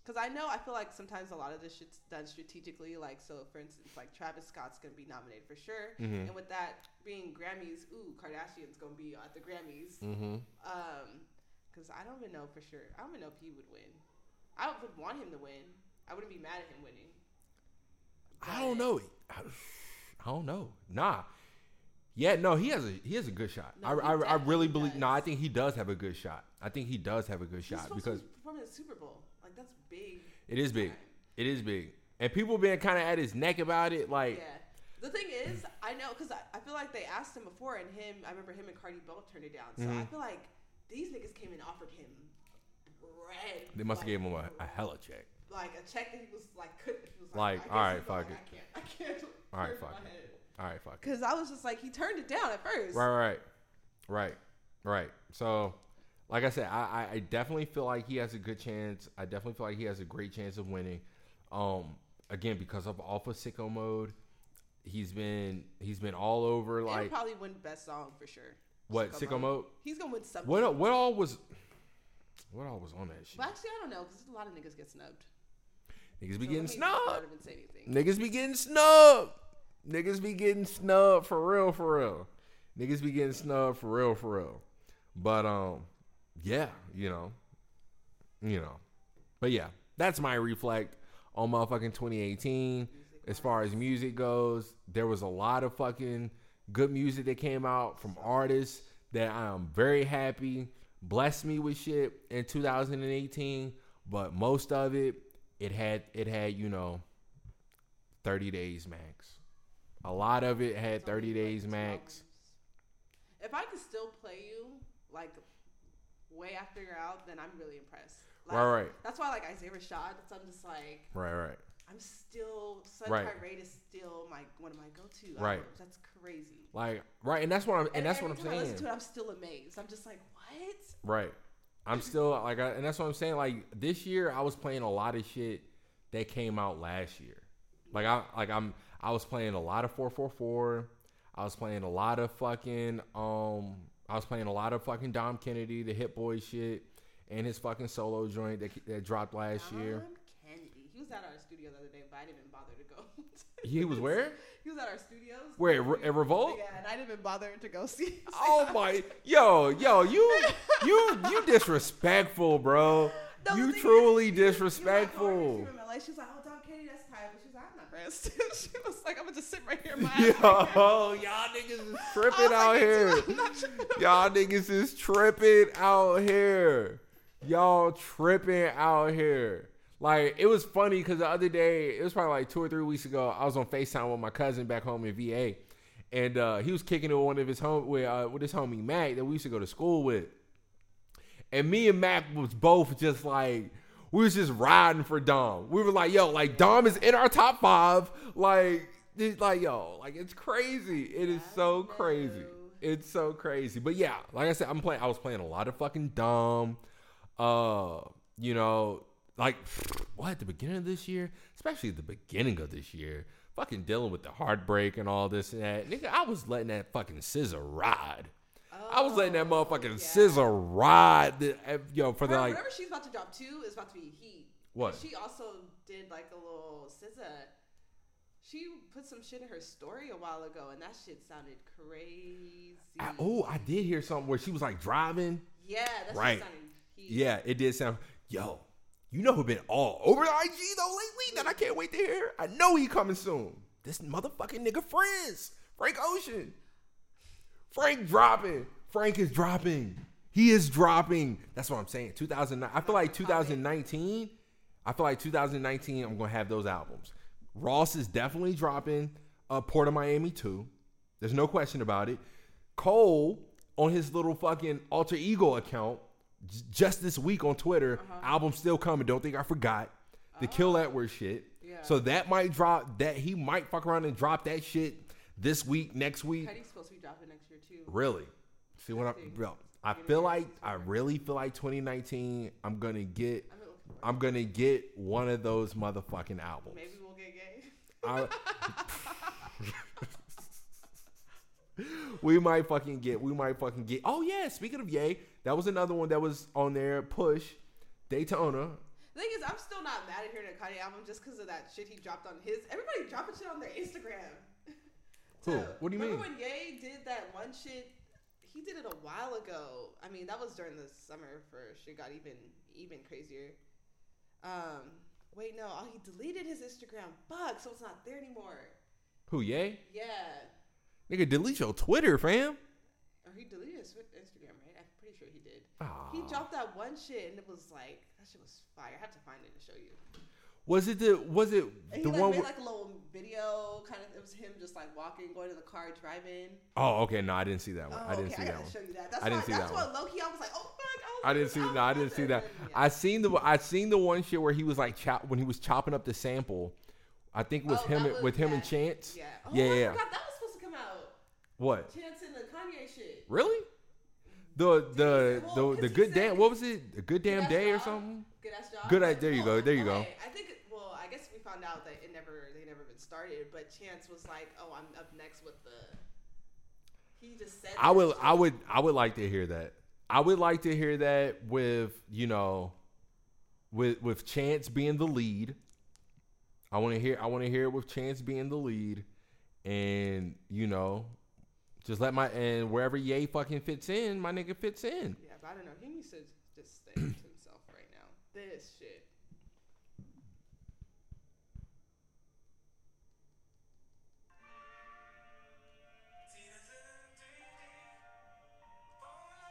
because I know I feel like sometimes a lot of this shit's done strategically. Like, so for instance, like Travis Scott's gonna be nominated for sure, Mhm. and with that being Grammys, ooh, Kardashian's gonna be at the Grammys. Mm-hmm. Um, because I don't even know for sure. I don't even know if he would win. I would want him to win. I wouldn't be mad at him winning. I don't know. I, I don't know. Nah. Yeah, no, he has a he has a good shot. No, I, I, I really believe. does. No, I think he does have a good shot. I think he does have a good shot supposed because performing at the Super Bowl. Like that's big. it is big. It is big, and people been kind of at his neck about it. Like, Yeah. The thing is, I know because I, I feel like they asked him before, and him. I remember him and Cardi both turned it down. So I Mhm. feel like these niggas came and offered him bread. they must have like, gave him a, a hella check. Like a check that he was like couldn't. He was Like, I guess alright, he's like, fuck it. I can't. I can't. All right, fuck it. head. All right, fuck. it. Because I was just like, he turned it down at first. Right, right, right, right. So, like I said, I, I, definitely feel like he has a good chance. I definitely feel like he has a great chance of winning. Um, again, because of Alpha of sicko mode, he's been he's been all over. Like probably win best song for sure. what sicko mode? He's gonna win something. What what all was what all was on that shit? But actually, I don't know because a lot of niggas get snubbed. Niggas be So getting snubbed. not even say anything. Niggas be getting snubbed. Niggas be getting snubbed for real, for real. Niggas be getting snubbed for real, for real. But um, yeah, you know, you know, but yeah, that's my reflect on motherfucking 2018. As far as music goes, there was a lot of fucking good music that came out from artists that I am very happy blessed me with shit in 2018. But most of it, it had it had you know 30 days max. A lot of it had 30 days max. If I could still play you like way after you're out, then I'm really impressed. Like, Right, right. That's why like Isaiah Rashad. That's I'm just like Right, right. I'm still Sun Right. Rate is still my one of my go-to. Right. albums. That's crazy. Like right, and that's what I'm and, that's what I'm time I listen saying. to it, I'm still amazed. I'm just like, what? Right. I'm still like, I, and that's what I'm saying. Like this year, I was playing a lot of shit that came out last year. Like I, like I'm, I was playing a lot of 444. I was playing a lot of fucking, um, I was playing a lot of fucking Dom Kennedy, the Hit Boy shit, and his fucking solo joint that that dropped last year. Tom Kennedy. He was at our studio the other day, but I didn't bother to go. He was where? He was at our studios. Where at, Re- at Revolt? Yeah, and I didn't even bother to go see. Oh my, yo, yo, you, you, you disrespectful, bro. No, you is, truly was disrespectful. she was like, She was like, oh, Dom Katie, that's tight. But she's like, I'm not pressed. she was like, I'm gonna just sit right here. in My Yo, y'all niggas is tripping out here. Y'all niggas is tripping out here. Y'all tripping out here. Like it was funny because the other day, it was probably like two or three weeks ago. I was on Facetime with my cousin back home in VA, and uh, he was kicking it with one of his home with uh, with his homie Mac that we used to go to school with. And me and Mac was both just like we was just riding for Dom. We were like, yo, like Dom is in our top five. Like, it's like yo, like it's crazy. It is so crazy. It's so crazy. But yeah, like I said, I'm playing. I was playing a lot of fucking Dom. Uh, you know, like what at the beginning of this year, especially at the beginning of this year, fucking dealing with the heartbreak and all this and that. Nigga, I was letting that fucking SZA ride. I was letting that motherfucking yeah. SZA ride. The, uh, yo, for the Her- like, whatever she's about to drop too is about to be heat. What? She also did like a little SZA She put some shit in her story a while ago, and that shit sounded crazy. I, oh, I did hear something where she was like driving. yeah, Right. Yeah, it did sound. Yo, you know who been all over the IG though lately that I can't wait to hear. I know he coming soon. This motherfucking nigga Friends, Frank Ocean, Frank dropping. Frank is dropping. He is dropping. That's what I'm saying. 2009. I feel like 2019. I feel like 2019. I'm gonna have those albums. Ross is definitely dropping. Uh, Port of Miami too. There's no question about it. Cole on his little fucking alter ego account j- just this week on Twitter. Uh-huh. Album still coming. Don't think I forgot the Kill oh. Edward shit. Yeah. So that might drop. That he might fuck around and drop that shit this week, next week. Petty's supposed to be dropping next year too. Really? See what I bro? I feel like I really feel like 2019. I'm gonna get. I've been looking for it. I'm gonna get one of those motherfucking albums. Maybe we'll get gay. I- we might fucking get. We might fucking get. Oh yeah. Speaking of Yay, that was another one that was on there. Push Daytona. The thing is, I'm still not mad at hearing a Kanye album just because of that shit he dropped on his. Everybody dropping shit on their Instagram. Who? What do you remember mean? when Ye did that one shit? He did it a while ago. I mean, that was during the summer for shit got even even crazier. Um, wait, no, oh, he deleted his Instagram. Fuck, so it's not there anymore. Who? Yay? Yeah, Nigga, delete your Twitter, fam. Oh, he deleted his Instagram, right? I'm pretty sure he did. Aw. He dropped that one shit, and it was like that shit was fire. I have to find it and show you. Was it the? Was it And the he like one? made like a little video, kind of. It was him just like walking, going to the car, driving. oh, okay. No, I didn't see that one. Oh, I didn't okay, see I that one. show you that. That's I didn't why, see that's that what low key I was like, oh fuck. I, I didn't see. was No, I didn't see that. Yeah. I seen the. I seen the one shit where he was like chop when he was chopping up the sample. I think it was Oh, him was- with him and. Chance. Yeah. Oh, yeah, yeah that was supposed to come out. What? Chance and the Kanye shit. Really? The the Well, the the good damn. What was it? A good damn Good day or something? Good ass job. Good, there you go, there you go. I think. Well, I guess we found out that it never they never been started, but Chance was like, oh, I'm up next with the. He just said. I would shit. I would I would like to hear that. I would like to hear that with you know, with with Chance being the lead. I want to hear I want to hear it with Chance being the lead, and you know, just let my and wherever Ye fucking fits in, my nigga fits in. Yeah, but I don't know. He needs to just stay to himself right now. This shit.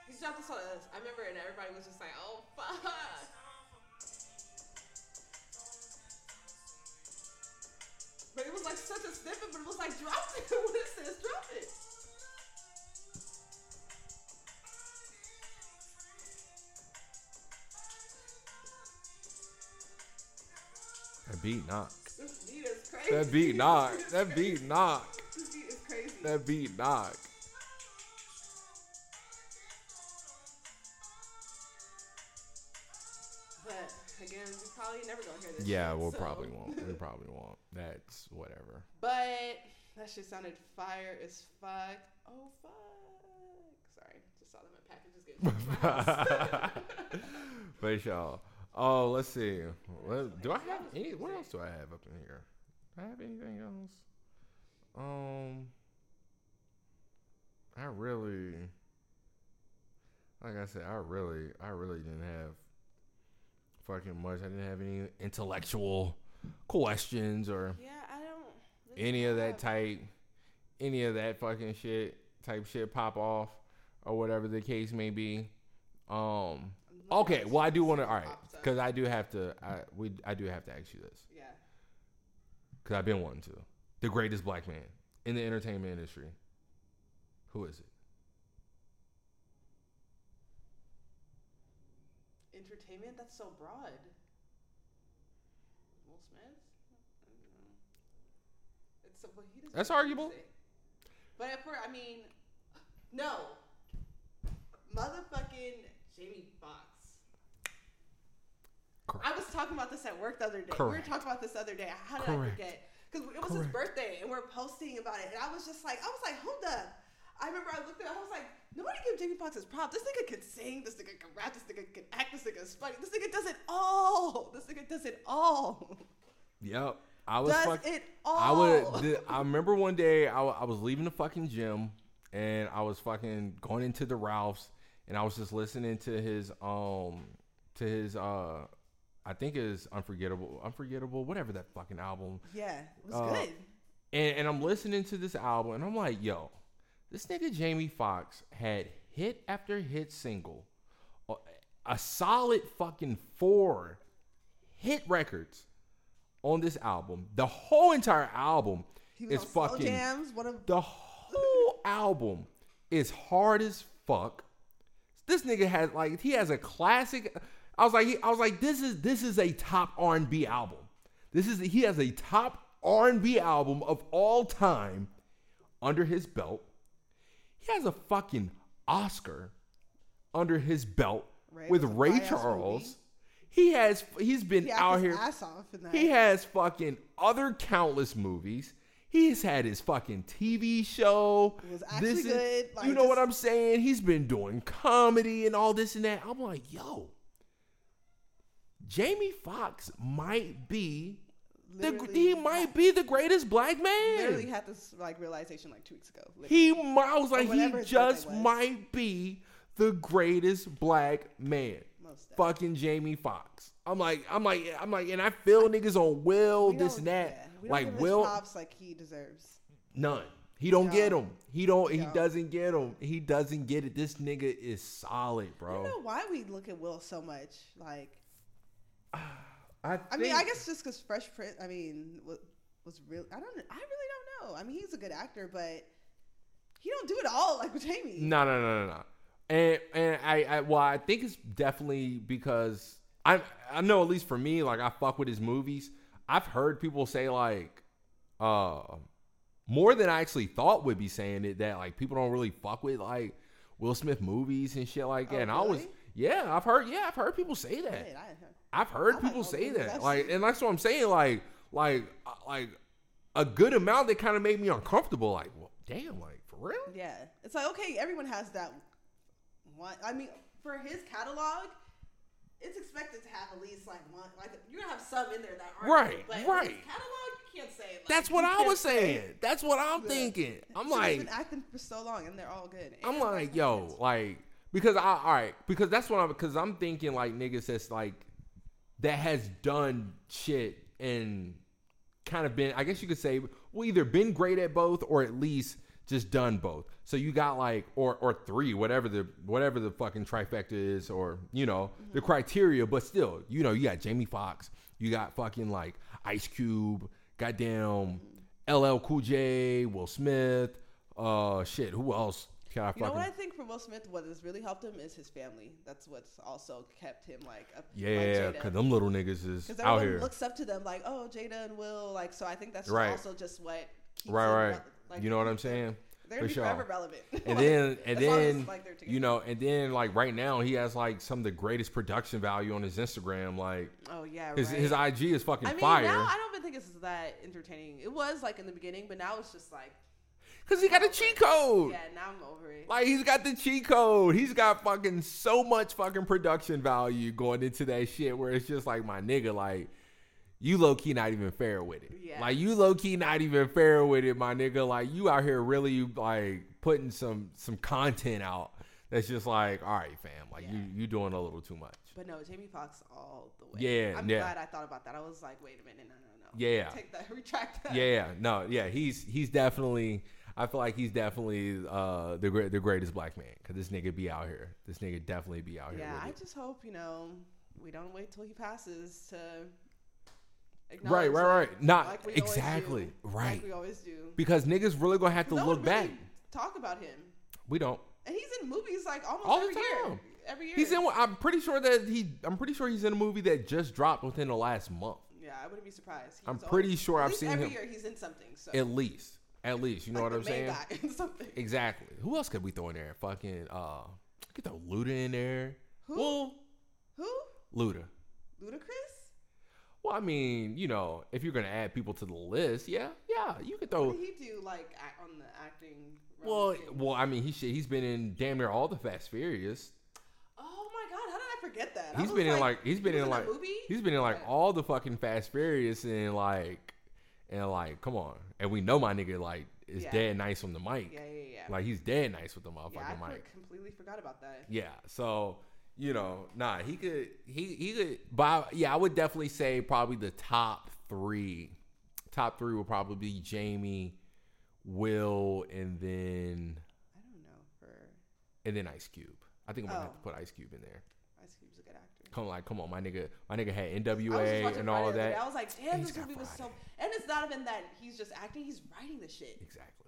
He dropped this on us. I remember, and everybody was just like, "Oh fuck." But it was like such a snippet, but it was like, drop it. what is this? Drop it. That beat knock. This beat is crazy. That beat knock. That beat knock. This beat is crazy. That beat knock. But again, we probably never gonna hear this. Yeah, we'll so- probably won't. We probably won't. That's whatever. But that shit sounded fire as fuck. Oh fuck! Sorry, just saw that my package is getting shipped to my house. But y'all. Oh, let's see. What, do I have any? What else do I have up in here? Do I have anything else? Um, I really, like I said, I really, I really didn't have fucking much. I didn't have any intellectual questions or Yeah, I don't. any of that type, any of that fucking shit type shit pop off or whatever the case may be. Um. Okay. Well, I do want to. All right. Because I do have to. I we I do have to ask you this Yeah. because I've been wanting to. The greatest black man in the entertainment industry. Who is it? Entertainment? That's so broad. Will Smith? I don't know. It's so, but he doesn't That's arguable. But if we're, I mean, no. Motherfucking Jamie Foxx. Correct. I was talking about this at work the other day. We were talking about this the other day. How did I forget? Because it was his birthday, and we are posting about it. And I was just like, I was like, hold up. I remember I looked at it, I was like, nobody give Jamie Foxx his props. This nigga can sing, this nigga can rap, this nigga can act, this nigga's funny. This nigga does it all. This nigga does it all. Yep. I was does fuck- it all. I would. I remember one day I, I was leaving the fucking gym and I was fucking going into the Ralphs and I was just listening to his um to his uh I think his unforgettable unforgettable whatever that fucking album yeah, it was Uh, good. and, and I'm listening to this album and I'm like yo this nigga Jamie Foxx had hit after hit single a, a solid fucking four hit records on this album the whole entire album He was is fucking Jams, one of the whole album is hard as fuck. This nigga has like he has a classic. I was like, I was like, this is this is a top R and B album. This is he has a top R and B album of all time under his belt. He has a fucking Oscar under his belt Ray with Ray Charles. movie. He has he's been he out here. ass off in that. He has fucking other countless movies. He's had his fucking TV show. It was actually good, like, you know what I'm saying? He's been doing comedy and all this and that. I'm like, yo, Jamie Foxx might be the, he might be the greatest black man. literally had this like realization like two weeks ago. Literally. He I was like, he just might be the greatest black man. Most. Fucking Jamie Foxx. I'm like, I'm like, I'm like, and I feel niggas on Will, this and that. yeah, like Will, props like he deserves. None. He don't No. get him. He don't. He No. doesn't get him. He doesn't get it. This nigga is solid, bro. I don't know why we look at Will so much. Like, I, I mean, I guess just because Fresh Prince, I mean, was, was real. I don't. I really don't know. I mean, he's a good actor, but he don't do it all like with Jamie. No, no, no, no, no. And and I, I well, I think it's definitely because I I know at least for me, like I fuck with his movies. I've heard people say like, uh, more than I actually thought would be saying it that like people don't really fuck with like Will Smith movies and shit like that. Oh, and I was really? Yeah, I've heard yeah, I've heard people say that. Shit, I- I've heard I people say that, like, and that's what I'm saying. Like, like, like a good amount that kind of made me uncomfortable. Like, well, damn, like for real. Yeah, it's like okay, everyone has that one. I mean, for his catalog, it's expected to have at least like one. Like you're gonna have some in there that aren't. Right, but right. His catalog, you can't say. Like, That's what I was say- saying. That's what I'm Yeah. thinking. I'm nigga's like, been acting for so long, and they're all good. I'm And like, yo, like, because I, all right, because that's what I'm, because I'm thinking like niggas that's like, that has done shit and kind of been, I guess you could say, well, either been great at both or at least just done both. So you got like, or or three, whatever the whatever the fucking trifecta is, or you know the criteria. But still, you know, you got Jamie Foxx, you got fucking like Ice Cube, goddamn LL Cool J, Will Smith, uh, shit. Who else can I You know what I think for Will Smith, what has really helped him is his family. That's what's also kept him like up. yeah, cause them little niggas is Because out everyone here. looks up to them like, oh, Jada and Will. Like, so I think that's Right. also just what. keeps Right, right. like, you know what I'm saying? They're gonna For be sure. forever relevant. And Like, then, and long as, then, like, you know, and then, like right now, he has like some of the greatest production value on his Instagram. Like Oh yeah, his right. his IG is fucking I mean, fire now I don't even think it's that entertaining. It was like in the beginning, but now it's just like, because he got a cheat code. yeah, now I'm over it. Like he's got the cheat code. He's got fucking so much fucking production value going into that shit where it's just like my nigga, like you low key not even fair with it. Yeah. Like you low key not even fair with it, my nigga. Like you out here really like putting some some content out That's just like, all right, fam, like Yeah. you you doing a little too much. But no, Jamie Foxx all the way. Yeah, I'm yeah. glad I thought about that. I was like, wait a minute, no, no, no. Yeah. Take that, retract that. Yeah, no, yeah, he's he's definitely. I feel like he's definitely uh, the great the greatest black man because this nigga be out here. This nigga definitely be out here. Yeah, I it. just hope you know we don't wait till he passes to. Right, right, right. Not like exactly right Like we always do. because niggas really gonna have to no look one back. talk about him, We don't. and he's in movies like almost All the every year. time. Every year. He's in. I'm pretty sure that he. I'm pretty sure he's in a movie that just dropped within the last month. Yeah, I wouldn't be surprised. He's I'm always- pretty sure at I've seen every him year he's in something. So at least. At least, you know like what I'm saying? in. Exactly. Who else could we throw in there? Fucking uh, get the Luda in there. Who? Well, Who? Luda. Ludacris? Well, I mean, you know, if you're gonna add people to the list, yeah, yeah, you could What throw. did he do like act on the acting? Well, well, I mean, he shit, he's been in damn near all the Fast Furious. Oh my god, how did I forget that? He's been in like he's been in that like movie? he's been in like all the fucking Fast Furious and like and like come on, and we know my nigga like is Yeah. dead nice on the mic. Yeah, yeah, yeah. Like he's dead nice with the motherfucking yeah, I mic. completely forgot about that. Yeah. So, you know, nah, he could he he could but I- yeah, I would definitely say probably the top three. Top three would probably be Jamie, Will, and then I don't know for and then Ice Cube. I think I'm gonna have to Oh. put Ice Cube in there. Ice Cube's a good actor. Come like, come on, my nigga, my nigga had I was just NWA and all of Friday the other that. I was like, damn, this movie was so. And it's not even that he's just acting; he's writing the shit. Exactly.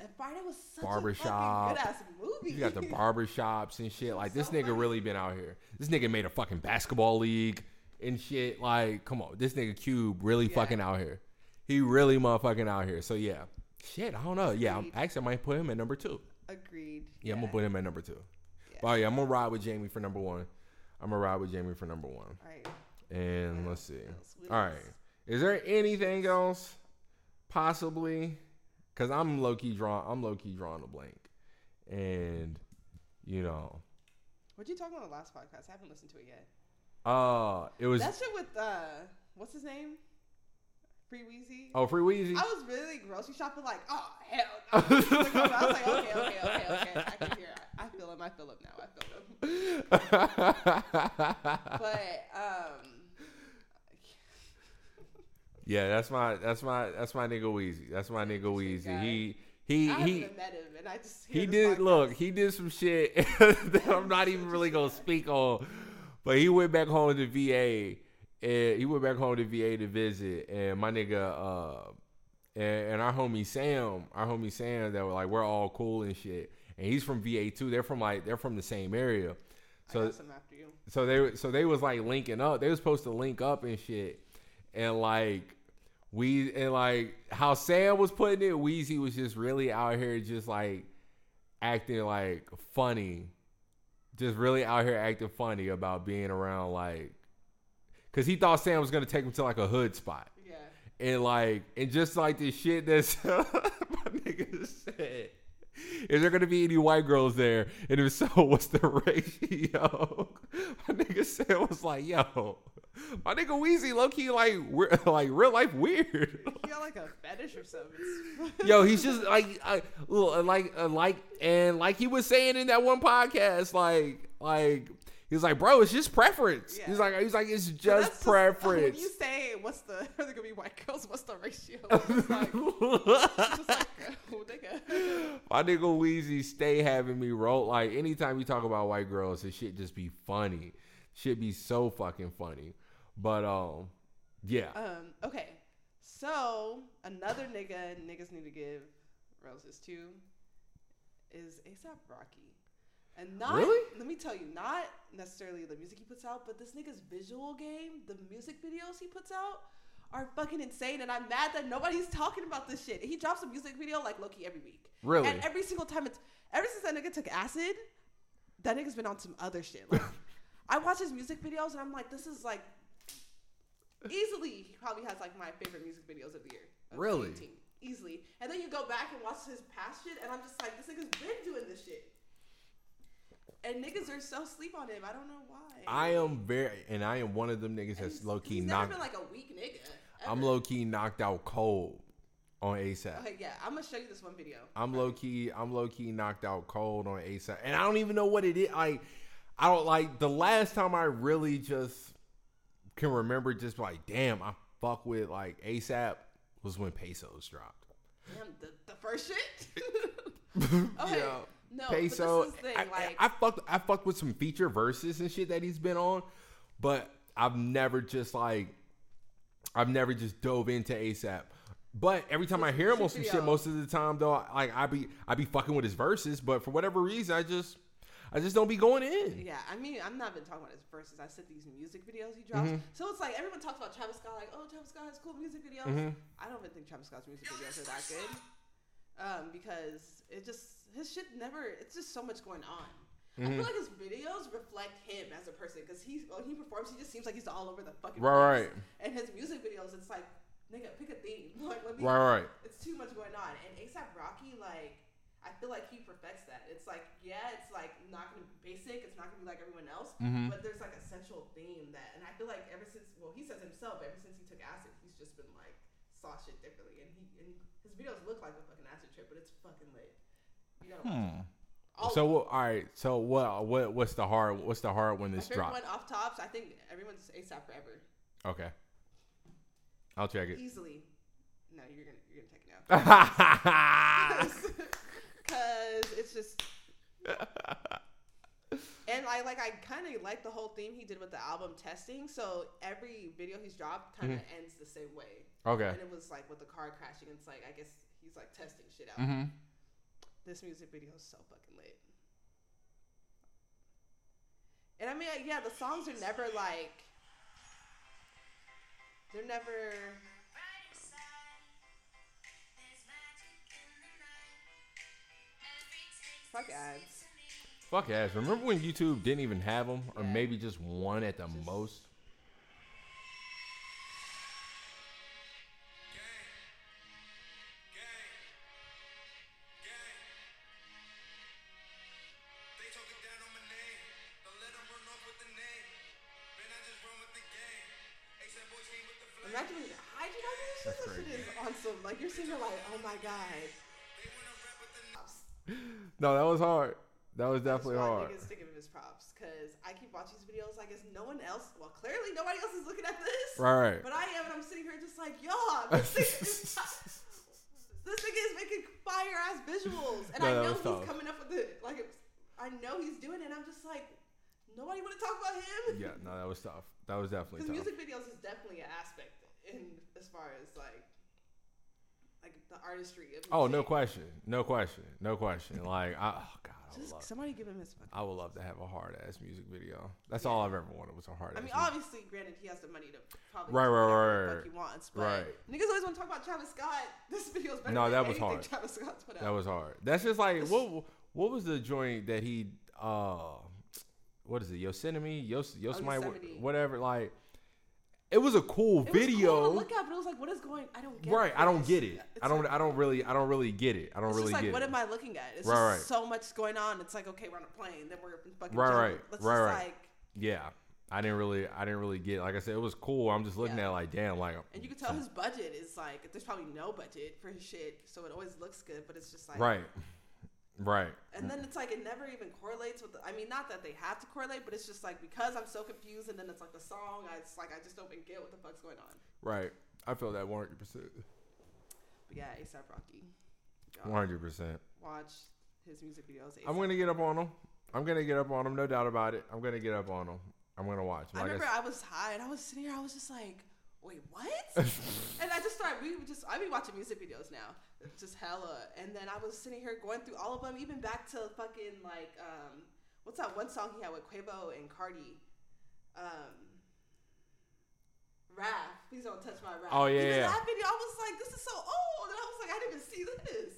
And Friday was such Barbershop. a fucking good ass movie. You got the barber shops and shit. Like this So nigga funny. really been out here. This nigga made a fucking basketball league and shit. Like, come on, this nigga Cube really Yeah. fucking out here. He really motherfucking out here. So yeah, shit. I don't know. Yeah, I'm, actually I might put him at number two. Agreed. Yeah, I'm gonna put him at number two. Yeah. But yeah, I'm gonna ride with Jamie for number one. I'm gonna ride with Jamie for number one. All right. And let's see. All right. Is there anything else? Possibly, because I'm low key drawn. I'm low key drawing a blank, and you know, What'd you talk about the last podcast? I haven't listened to it yet. uh, it was That shit with uh, what's his name? Free Weezy. oh Free Weezy. I was really grocery shopping like, oh hell. No. I was like, okay, okay, okay, okay. I can hear. it. I feel him. I feel him now. I feel him. But um, yeah, that's my that's my that's my nigga Weezy. That's my nigga Weezy. He he I haven't he. met him, and I just He did podcast. look. He did some shit that I'm not even really gonna speak on. But he went back home to VA, and he went back home to VA to visit. And my nigga, uh, and, and our homie Sam, our homie Sam, that were like we're all cool and shit. And he's from VA too. They're from like they're from the same area. I So got some after you. so they so they was like linking up. They was supposed to link up and shit. And like we and like how Sam was putting it, Weezy was just really out here just like acting like funny. Just really out here acting funny about being around like cause he thought Sam was gonna take him to like a hood spot. Yeah. And like, and just like this shit that's my nigga said. Is there gonna be any white girls there? And if so, what's the ratio? My nigga said was like, yo, my nigga Weezy low key like we're like real life weird. He got like a fetish or something. Yo, he's just like, I, like, uh, like, and like he was saying in that one podcast, like, like he's like, bro, it's just preference. Yeah. He's like, he's like, it's just preference. When you say what's the are there gonna be white girls? What's the ratio? It's like, it's like oh nigga. My nigga Weezy stay having me roll. Like anytime you talk about white girls, this shit just be funny. Shit be so fucking funny. But um, yeah. Um. Okay. So another nigga niggas need to give roses to is ASAP Rocky. And not Really? let me tell you, not necessarily the music he puts out, but this nigga's visual game, the music videos he puts out are fucking insane. And I'm mad that nobody's talking about this shit. He drops a music video like Loki every week. Really? And every single time it's ever since that nigga took acid, that nigga's been on some other shit. Like I watch his music videos and I'm like, this is like easily he probably has like my favorite music videos of the year. of Really? 2018. Easily. And then you go back and watch his past shit and I'm just like, this nigga's been doing this shit. And niggas are so sleep on him. I don't know why. I am very, and I am one of them niggas that's low key He's never knocked. been like a weak nigga. I'm low key knocked out cold on ASAP. Okay, yeah, I'm gonna show you this one video. I'm low key. I'm low key knocked out cold on ASAP, and I don't even know what it is. Like, I don't like the last time I really just can remember. Just like, damn, I fuck with like ASAP was when Pesos dropped. Damn, the, the first shit. okay, Yeah. Peso. but this is the thing, I, like, I, I fucked. I fucked with some feature verses and shit that he's been on, but I've never just like, I've never just dove into ASAP. But every time I hear him on some shit, most of the time though, like I be I be fucking with his verses, but for whatever reason, I just I just don't be going in. Yeah, I mean, I'm not been talking about his verses. I said these music videos he drops. Mhm. So it's like everyone talks about Travis Scott, like, oh, Travis Scott has cool music videos. Mhm. I don't even think Travis Scott's music videos are that good, um, because it just his shit never. It's just so much going on. I Mhm. feel like his videos reflect him as a person because he's when he performs, he just seems like he's all over the fucking Right, place. And his music videos, it's like, nigga, pick a theme. Like, let me, Right, right. it's too much going on. And ASAP Rocky, like, I feel like he perfects that. It's like, yeah, it's like not gonna be basic. It's not gonna be like everyone else. Mhm. But there's like a central theme that, and I feel like ever since, well, he says himself, ever since he took acid, he's just been like saw shit differently, and he and his videos look like a fucking acid trip, but it's fucking lit. You gotta watch. Hmm. All So all right. So what what what's the hard what's the hard when this dropped? one off tops. I think everyone's ASAP Forever Okay. I'll check it. easily. No, you're gonna you're gonna take it now. because it's just and I like I kind of like the whole theme he did with the album testing. So every video he's dropped kind of ends the same way. Okay. And it was like with the car crashing. It's like I guess he's like testing shit out. Mm-hmm. This music video is so fucking lit. And I mean, yeah, the songs are never like they're never. Fuck ads. Fuck ass. Remember when YouTube didn't even have them, or Yeah. maybe just one at the Just- most? They talking down on my name. Don't let 'em run off with the name. Man, I just run with the game. ASAP boys came with the flame. Imagine how do know this shit? That's That shit crazy. is awesome. Like you're sitting there like, oh my god. They wanna rap with the No, that was hard. That was That's definitely why hard. niggas to give him his props because I keep watching these videos. Like, is no one else? Well, clearly nobody else is looking at this. Right. But I am, and I'm sitting here just like, y'all, this nigga is, this nigga is making fire ass visuals, and No, I know he's tough. coming up with it. Like, I know he's doing it. and I'm just like, nobody want to talk about him. Yeah, no, that was tough. That was definitely Because tough. music videos is definitely an aspect in as far as like, like the artistry of. Oh, no question. No question. No question. Like, I, oh god, I Just love. somebody give him his. Fucking I would love to have a hard ass music video. That's Yeah. all I've ever wanted was a hard. Ass. I mean, music. obviously, granted, he has the money to probably Right, right, whatever right, the fuck right. he wants. But Right. niggas always want to talk about Travis Scott. This video is better No, than that was hard. Travis Scott's put out. That was hard. That's just like what? What was the joint that he? uh What is it? Yosemite, Yos, Yosemite, Oh, Yosemite. whatever. Like, it was a cool It was video. cool to look at, but it was like, what is going? I don't get. right. I don't get it. It's I don't. like- I don't really. I don't really get it. I don't It's really just like, get what it. am I looking at? It's Right, just right. so much going on. It's like, okay, we're on a plane, then we're in fucking Right, jungle. right, Let's right, just right. like, yeah. I didn't really. I didn't really get. it. Like I said, it was cool. I'm just looking Yeah. at it like, damn. Like, and you can tell his budget is like, there's probably no budget for his shit, so it always looks good, but it's just like, right, right. And then it's like it never even correlates with. The, I mean, not that they have to correlate, but it's just like because I'm so confused, and then it's like the song. I, it's like I just don't even get what the fuck's going on. Right. I feel that 100. percent But yeah, ASAP Rocky. 100. percent Watch his music videos. I'm gonna get up on him. I'm gonna get up on him. No doubt about it. I'm gonna get up on him. I'm gonna watch. him. I Like remember I was high and I was sitting here. I was just like, wait, what? and I just started. We just. I be watching music videos now, just hella. And then I was sitting here going through all of them, even back to fucking like, um, what's that one song he had with Quavo and Carti? Um, RAF. Please don't touch my Raf. Oh, yeah, Even yeah. That video, I was like, this is so old, and I was like, I didn't even see this.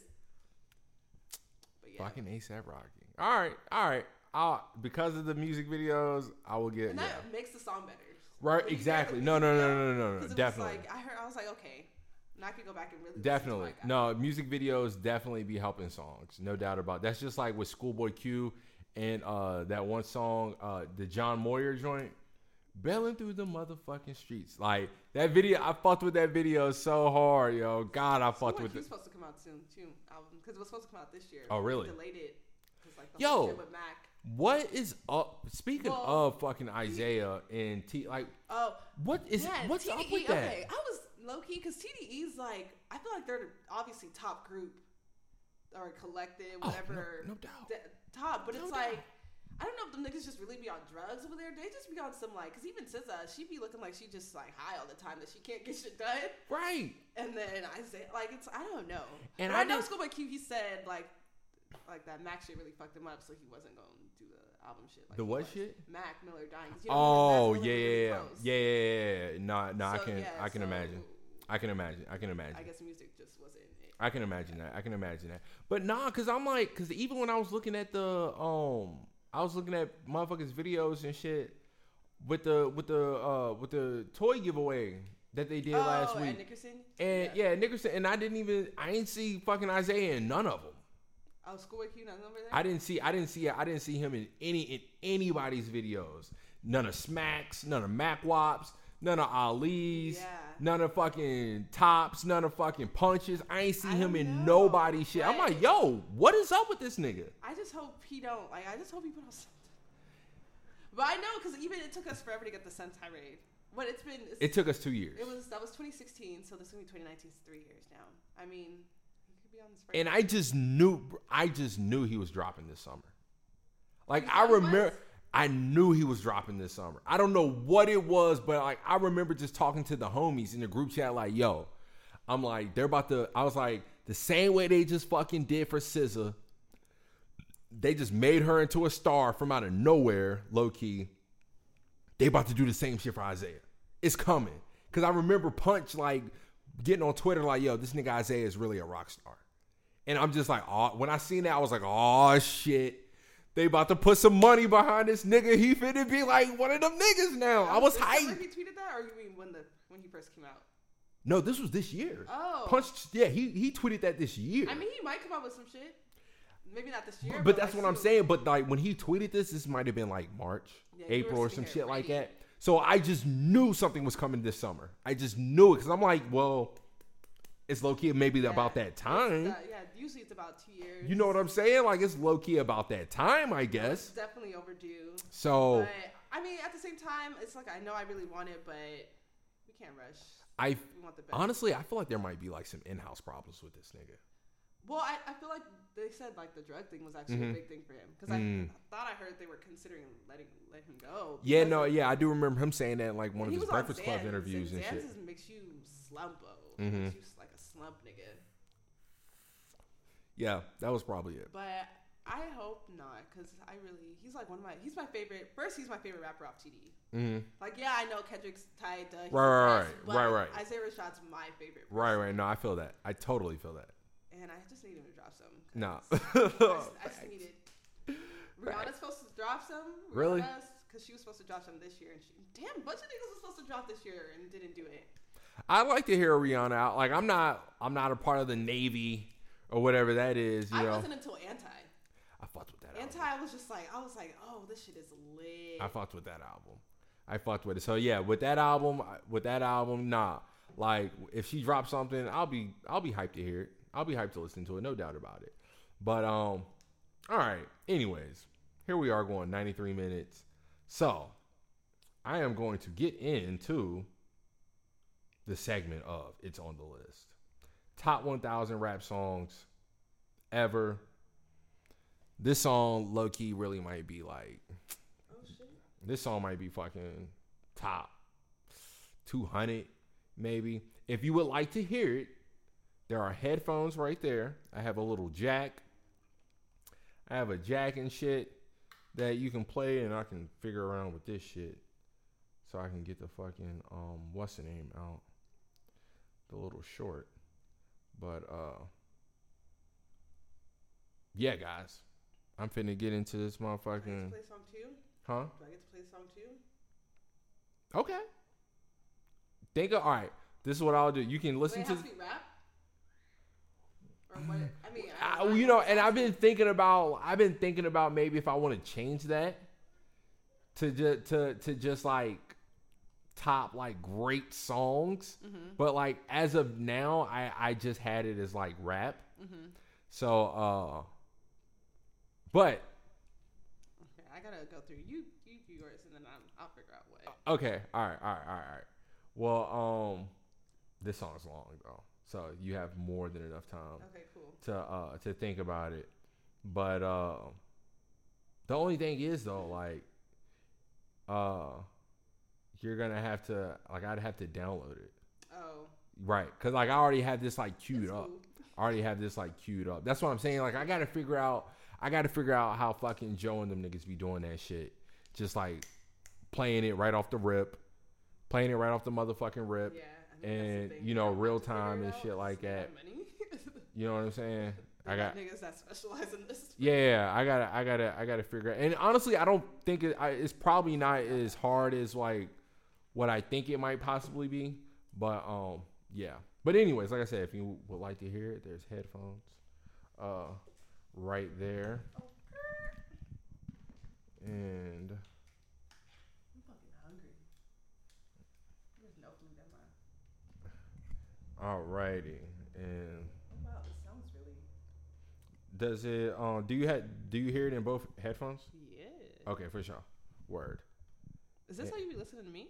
But yeah. Fucking ASAP Rocky. All right, all right. I'll, because of the music videos, I will get and yeah. that makes the song better. Right, When you hear exactly. No, No, no, no, no, no, no, definitely. Like, I heard, I was like, okay, and I could go back and really Definitely. what I got. No, music videos definitely be helping songs. No doubt about it. That's just like with Schoolboy Q and uh, that one song, uh, the John Muir joint Bailing through the motherfucking streets. Like that video, I fucked with that video so hard, yo. God, I fucked Schoolboy with it. supposed to come out soon too, album because it was supposed to come out this year. Oh, They really? Delayed it like Yo. with Mac. What is up? Speaking Well, of fucking Isaiah and T, like, Oh, what is what's up with that? Okay, I was low key because TDE's like I feel like they're obviously top group or collective, Oh, no- whatever. no doubt. d- top, but No it's doubt. like. I don't know if them niggas just really be on drugs over there. They just be on some like, cause even SZA, she be looking like she just like high all the time that she can't get shit done. Right. And then I say like it's I don't know. And But I I know did- Schoolboy Q. He said like like that Mac shit really fucked him up, so he wasn't going to do the album shit. Like The what was. shit? Mac Miller dying. 'Cause you know, Oh Mac yeah, Miller yeah, yeah, yeah, yeah, yeah. No, no, I can, yeah, I can so imagine. I can imagine. I can imagine. I guess music just wasn't it. I can imagine that. I can imagine that. But nah, cause I'm like, cause even when I was looking at the, um, I was looking at motherfuckers videos and shit with the with the uh with the toy giveaway that they did last oh, week. and Nickerson. And yeah. Nickerson, and I didn't even, I didn't see fucking Isaiah in none of them. Oh, Schoolboy Q. Not over there. I didn't see, I didn't see, I didn't see him in any in anybody's videos. None of Smacks, none of Mac Wops, none of Ali's, Yeah. none of fucking Tops, none of fucking Punches. I ain't see I him in know, nobody's shit. I'm like, yo, what is up with this nigga? I just hope he don't like. I just hope he put out something. But I know because even it took us forever to get the Sun's Tirade. But it's been. It's, It took us two years, It was that was 2016, so this is gonna be 2019. It's three years now. I mean, could be on this. for- and I just knew, I just knew he was dropping this summer. Like I remember. I knew he was dropping this summer. I don't know what it was, but like I remember just talking to the homies in the group chat, like, "Yo, I'm like, they're about to." I was like, the same way they just fucking did for SZA. They just made her into a star from out of nowhere, low key. They about to do the same shit for Isaiah. It's coming. Cause I remember Punch like getting on Twitter like, "Yo, this nigga Isaiah is really a rock star," and I'm just like, "Oh." When I seen that, I was like, "Oh shit." They about to put some money behind this nigga. He finna be like one of them niggas now. I was hyped. he tweeted that, or you mean when the when he first came out? No, this was this year. Oh. Punch. Yeah, he he tweeted that this year. I mean, he might come out with some shit. Maybe not this year. but that's like what I'm soon. saying. But like when he tweeted this, this might have been like March, Yeah, April, or some shit like that. So I just knew something was coming this summer. I just knew it because I'm like, well, it's low key maybe about that time. Yeah, usually it's about two years. You know what I'm saying? Like it's low key about that time, I It's guess. definitely overdue. So But I mean, at the same time, it's like I know I really want it, but we can't rush. I want the best. honestly I feel like there might be like some in-house problems with this nigga. Well, I, I feel like they said like the drug thing was actually Mhm. a big thing for him because Mm. I thought I heard they were considering letting let him go. Yeah, no, yeah, I do remember him saying that in like one of his Breakfast Club interviews and Xans shit. makes you slump. Oh, Mhm. makes you like a slump nigga. Yeah, that was probably it. But I hope not because I really he's like one of my he's my favorite. First, he's my favorite rapper off TD. hmm Like yeah, I know Kendrick's tied. Right, right, best, right, but right, right. Isaiah Rashad's my favorite. Right, person. right. No, I feel that. I totally feel that. And I just need him to drop some. Nah. I just, I just need it. Rihanna's supposed to drop some. Really? Because she was supposed to drop some this year, and she damn, bunch of niggas was supposed to drop this year and didn't do it. I like to hear Rihanna out. Like I'm not I'm not a part of the Navy or whatever that is, you I know. wasn't until Anti. I fucked with that Anti album. was just like I was like, oh, this shit is lit. I fucked with that album. I fucked with it. So yeah, with that album, with that album, nah. Like if she drops something, I'll be I'll be hyped to hear it. I'll be hyped to listen to it, no doubt about it. But um all right. Anyways, here we are going 93 minutes. So, I am going to get into the segment of It's on the List. Top 1000 rap songs ever. This song, low key, really might be like, this song might be fucking top 200, maybe. If you would like to hear it, there are headphones right there. I have a little jack. I have a jack and shit that you can play, and I can figure around with this shit. So I can get the fucking um what's the name out. The little short. But uh Yeah guys. I'm finna get into this Do I get to motherfucking play song two? Huh? Do I get to play song too? Okay. Think of all right. This is what I'll do. You can listen to to rap? Or what? I mean, I, I, you know, and I've been thinking about I've been thinking about maybe if I want to change that to just to to just like top like great songs. But like as of now, I I just had it as like rap. So uh, but Okay, I gotta go through you, you yours, and then I'm, I'll figure out what. okay, all right, all right, all right, all right. Well, um, this song's long though, so you have more than enough time. Okay, cool. to uh to think about it. But uh the only thing is though, like uh you're gonna have to like I'd have to download it. Oh, Right. Cause like I already have this like queued That's up. cool. I already have this like queued up. That's what I'm saying. Like I gotta figure out I gotta figure out how fucking Joe and them niggas be doing that shit. Just like playing it right off the rip. Playing it right off the motherfucking rip. yeah. I think that's the And you know, real time and shit like that. You know what I'm saying? I got niggas that specialize in this. Yeah, I gotta, I gotta, I gotta figure. out. And honestly, I don't think it. I, it's probably not as hard as like what I think it might possibly be. But um, yeah. But anyways, like I said, if you would like to hear it, there's headphones, uh, right there, and I'm fucking hungry. There's no food in my. alrighty. And Oh wow, this sounds really. does it? Um, do you have? Do you hear it in both headphones? Yeah. Okay, for sure. Word. Is this Yeah. how you be listening to me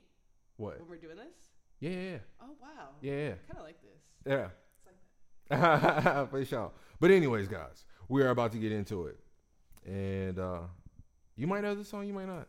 What? when we're doing this? Yeah, yeah, Oh wow. yeah, yeah. Kind of like this. yeah. It's like that. for sure. But anyways, guys, we are about to get into it, and uh you might know this song, you might not.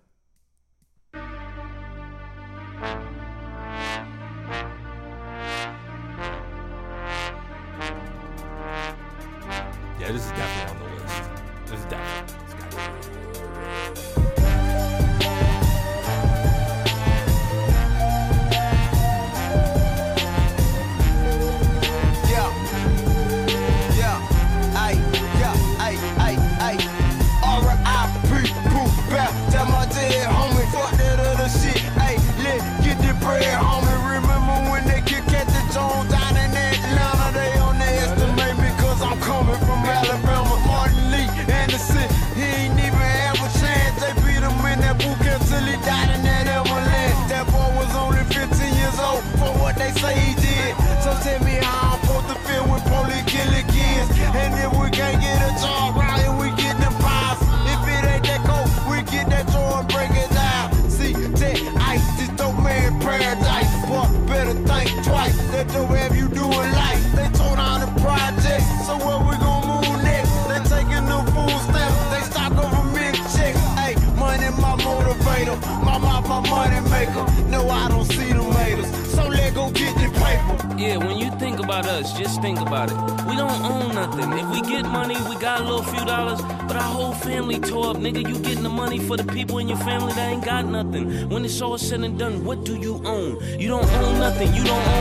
When it's all said and done, what do you own? You don't own nothing. You don't own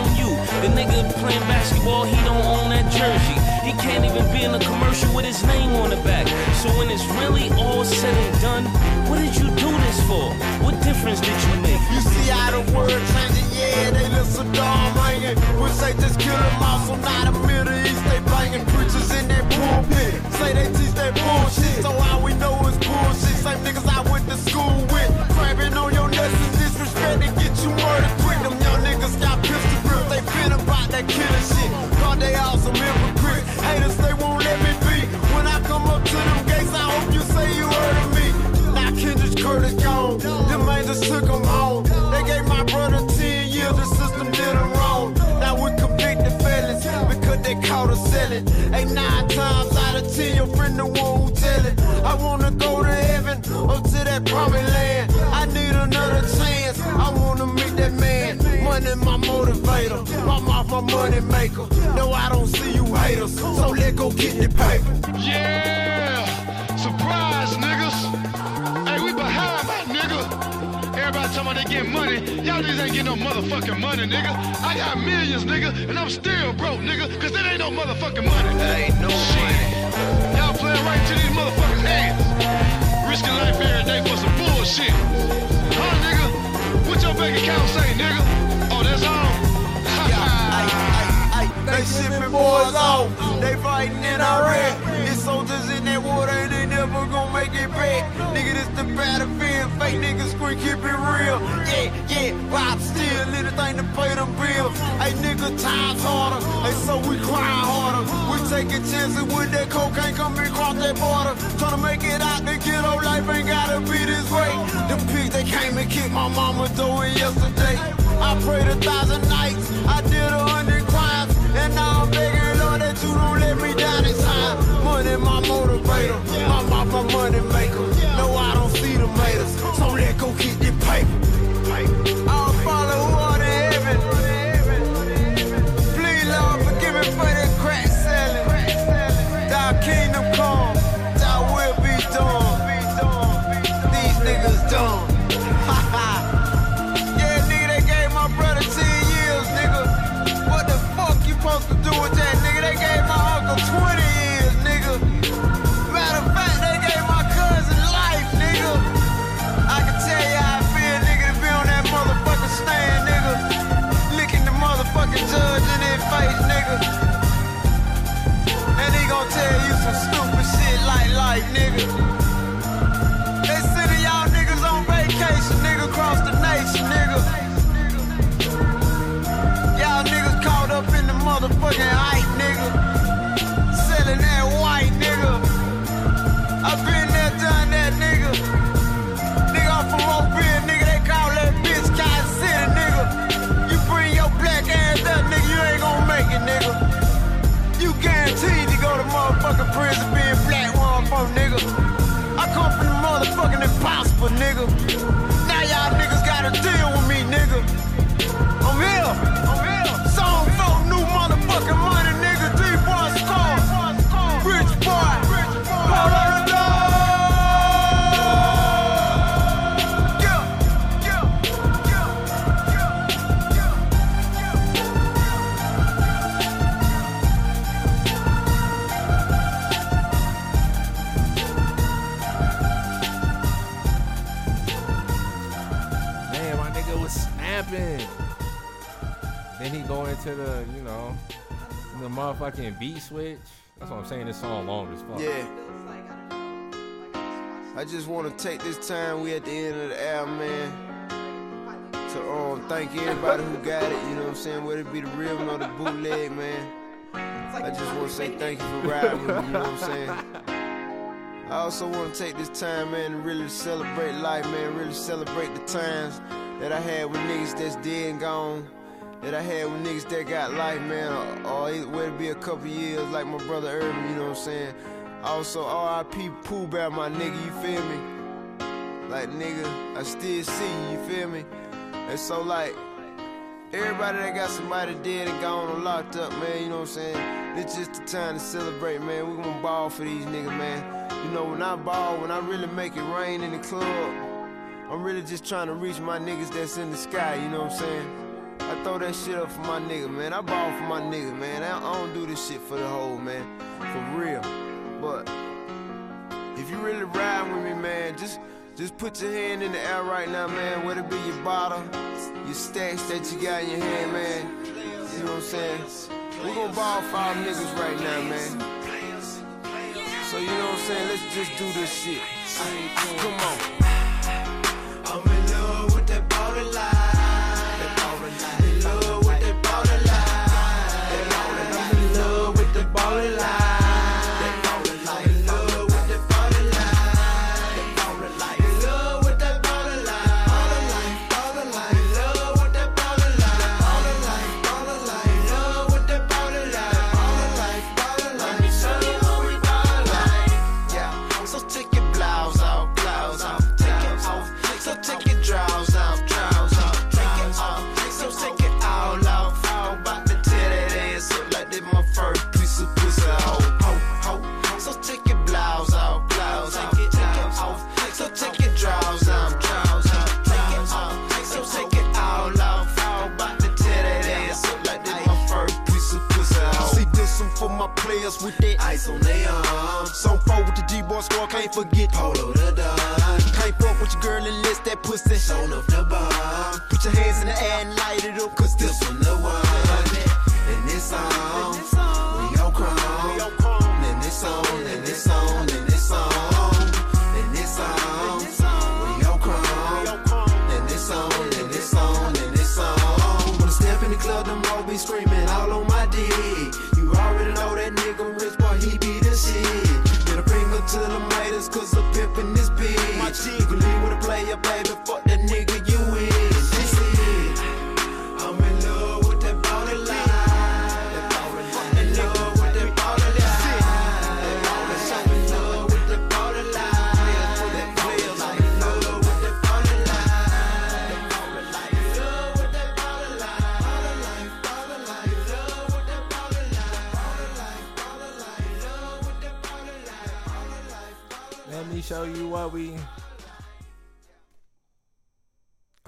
talking about they getting money. Y'all niggas ain't getting no motherfucking money, nigga. I got millions, nigga, and I'm still broke, nigga, cause there ain't no motherfucking money. Ain't no Shit. Y'all playing right to these motherfucking hands. Risking life every day for some bullshit. Huh, nigga? What your bank account say, nigga? Oh, that's all? They shipping boys off, they fighting in Iraq. It's soldiers in never gonna make it back. Nigga, this the battlefield. Fake niggas scream, keep it real. Yeah, yeah, job, still thing to pay them bills. Hey, nigga, times harder. Hey, so we cry harder. We taking chances with that cocaine coming across that border. Tryna make it out the ghetto, life ain't gotta be this way. The pigs, they came and kicked my mama doing yesterday. I prayed a thousand nights, I did a hundred crimes, and now I'm begging, Lord, that you don't let me down this time. Money, my motivator, my, my, my money maker. No, I don't see the haters, so let go get the paper. I'll follow who are the heaven. Please, Lord, forgive me for that crack selling. Thy kingdom come, thy will be done. These niggas dumb. yeah, nigga, they gave my brother 10 years, nigga. What the fuck you supposed to do with that, nigga? They gave my uncle 20 the Into the, you know, the motherfucking beat switch. That's what I'm saying. This song long as fuck. Yeah. I just want to take this time. We at the end of the album, man. To um, thank everybody who got it. You know what I'm saying? Whether it be the real or the bootleg, man. I just want to say thank you for riding with me. You know what I'm saying? I also want to take this time, man, and really celebrate life, man. Really celebrate the times that I had with niggas that's dead and gone. That I had with niggas that got life, man. Or, either- whether be a couple years, like my brother Urban, you know what I'm saying? Also, R.I.P. Pooh Bear, my nigga, you feel me? Like, nigga, I still see you, you feel me? And so, like, Everybody that got somebody dead and gone or locked up, man, you know what I'm saying? It's just the time to celebrate, man. We gonna ball for these niggas, man. You know, when I ball, when I really make it rain in the club, I'm really just trying to reach my niggas that's in the sky, you know what I'm saying? I throw that shit up for my nigga, man. I ball for my nigga, man. I, don't do this shit for the whole, man. For real. But if you really ride with me, man, just just put your hand in the air right now, man. Whether it be your bottle, your stacks that you got in your hand, man. You know what I'm saying? We gonna ball for our niggas right now, man. So you know what I'm saying? Let's just do this shit. Come on. Players with that Ice on their arms. Song 4 with the D-boy squad, can't forget Polo the Don. Can't fuck with your girl unless that pussy Shown off the bomb. Put your hands in the air and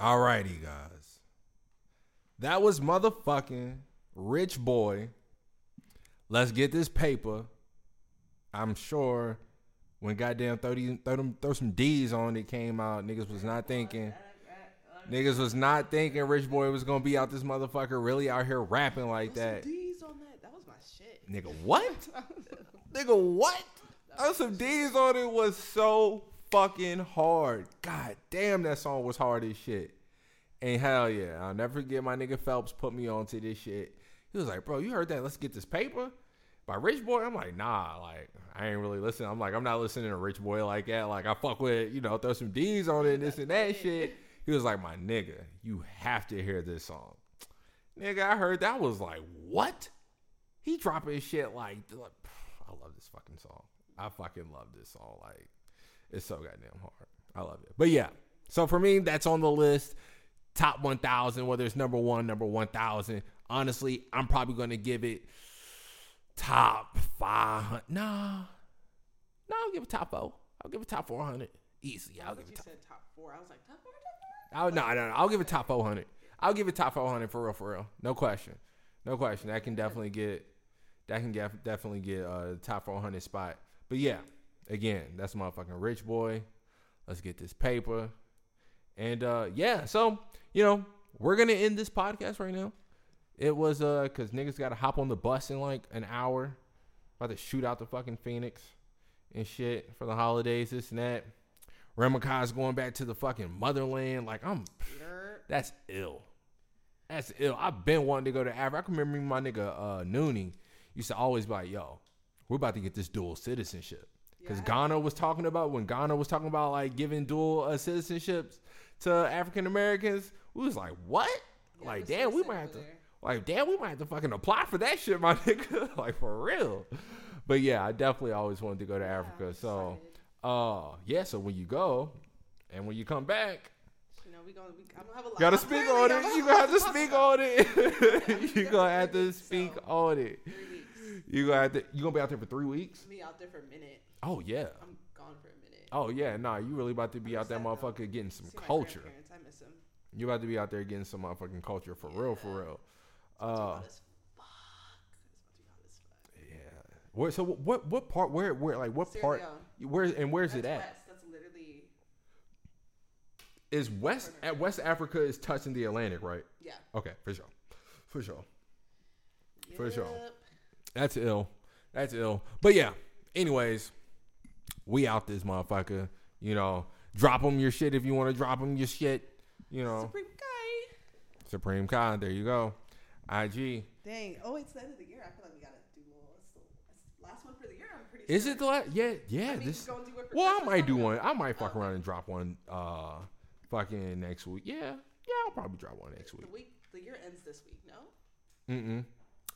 Alrighty, guys. That was motherfucking Rich Boy. Let's get this paper. I'm sure when goddamn 30, throw, them, throw some D's on it came out, niggas was not thinking. Niggas was not thinking Rich Boy was gonna be out this motherfucker really out here rapping like that. D's on that. That was my shit. Nigga, what? Nigga, what? Oh, some D's on it was so fucking hard. God damn, that song was hard as shit. And hell yeah, I'll never forget my nigga Phelps put me on to this shit. He was like, bro, you heard that? Let's get this paper by Rich Boy. I'm like, nah, like I ain't really listening. I'm like, I'm not listening to Rich Boy like that. Like I fuck with, you know, throw some D's on it and this and that shit. He was like, my nigga, you have to hear this song. Nigga, I heard that was like, what? He dropping shit like, like I love this fucking song. I fucking love this song. Like, it's so goddamn hard. I love it. But yeah, so for me, that's on the list. Top 1,000, whether it's number one, number 1,000. Honestly, I'm probably going to give it top 500. Nah. No, I'll give it top four. I'll give it top 400. Easy. I'll give You it top. said top four. I was like, top four, top four. I'll, no, no, no. I'll give it top 400. I'll give it top 400 for real, for real. No question. No question. That can definitely get, that can get, definitely get uh, top 400 spot. But yeah, again, that's motherfucking rich boy. Let's get this paper. And uh, yeah, so, you know, we're to end this podcast right now. It was uh, because niggas got to hop on the bus in like an hour. About to shoot out the fucking Phoenix and shit for the holidays, this and that. Ramakai going back to the fucking motherland. Like, I'm, that's ill. That's ill. I've been wanting to go to Africa. I can remember my nigga uh, Noonie used to always be like, yo, we're about to get this dual citizenship. Because Ghana was talking about, when Ghana was talking about like giving dual uh, citizenships to African Americans, we was like, what? like, the damn, we might have to, there. like, damn, we might have to fucking apply for that shit, my nigga. like, for real. But yeah, I definitely always wanted to go to Africa. So, uh, yeah, so when you go and when you come back, You know, we gonna, we, I'm gonna have a lot. gotta speak on it. You gonna have to speak on it. you gonna have to speak on it. You gonna have to. You gonna be out there for three weeks? Me out there for a minute. Oh yeah. I'm gone for a minute. Oh yeah. Nah, you really about to be out there, sad, though. motherfucker, getting some See culture. grandparents, I miss them. You about to be out there getting some motherfucking culture for real, for real. Uh, Hot as fuck. It's about to be hot as fuck. yeah. Where, so what? What part? Where? Where? Like what Sierra part? Leone. Where and where's That's it at? west. That's literally Is West at West Africa is touching the Atlantic, right? yeah. Okay, for sure, for sure. For sure. That's ill. That's ill. But yeah. Anyways, we out this motherfucker. You know, drop them your shit if you want to drop them your shit. You know, Supreme guy. Supreme Con. There you go. IG. Dang. Oh, it's the end of the year. I feel like we gotta do more. It's the it's the last one for the year. I'm pretty. Is sure. it the last? Yeah, yeah. I mean, this. go and do it for Well, I might do one. I might fuck Oh, around and drop one. Uh, fucking next week. Yeah, yeah. I'll probably drop one next week. The week. The year ends this week. No. Mm-mm.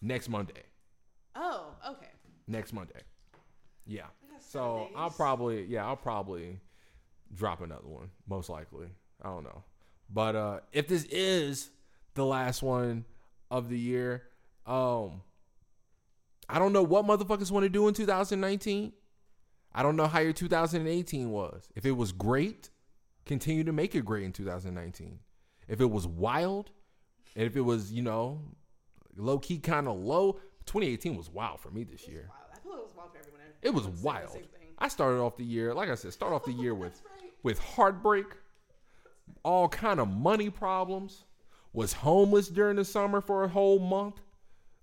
Next Monday. Oh. Okay. Next Monday. Yeah. So I'll probably yeah I'll probably drop another one most likely. I don't know, but uh if this is the last one of the year, um, I don't know what motherfuckers want to do in 2019. I don't know how your 2018 was. If it was great, continue to make it great in 2019. If it was wild, and if it was you know low key kind of low, 2018 was wild for me this year. Wow. I feel it was wild for everyone. It was Everyone said the wild. I started off the year, like I said, start off the year with right. with heartbreak, all kind of money problems, was homeless during the summer for a whole month.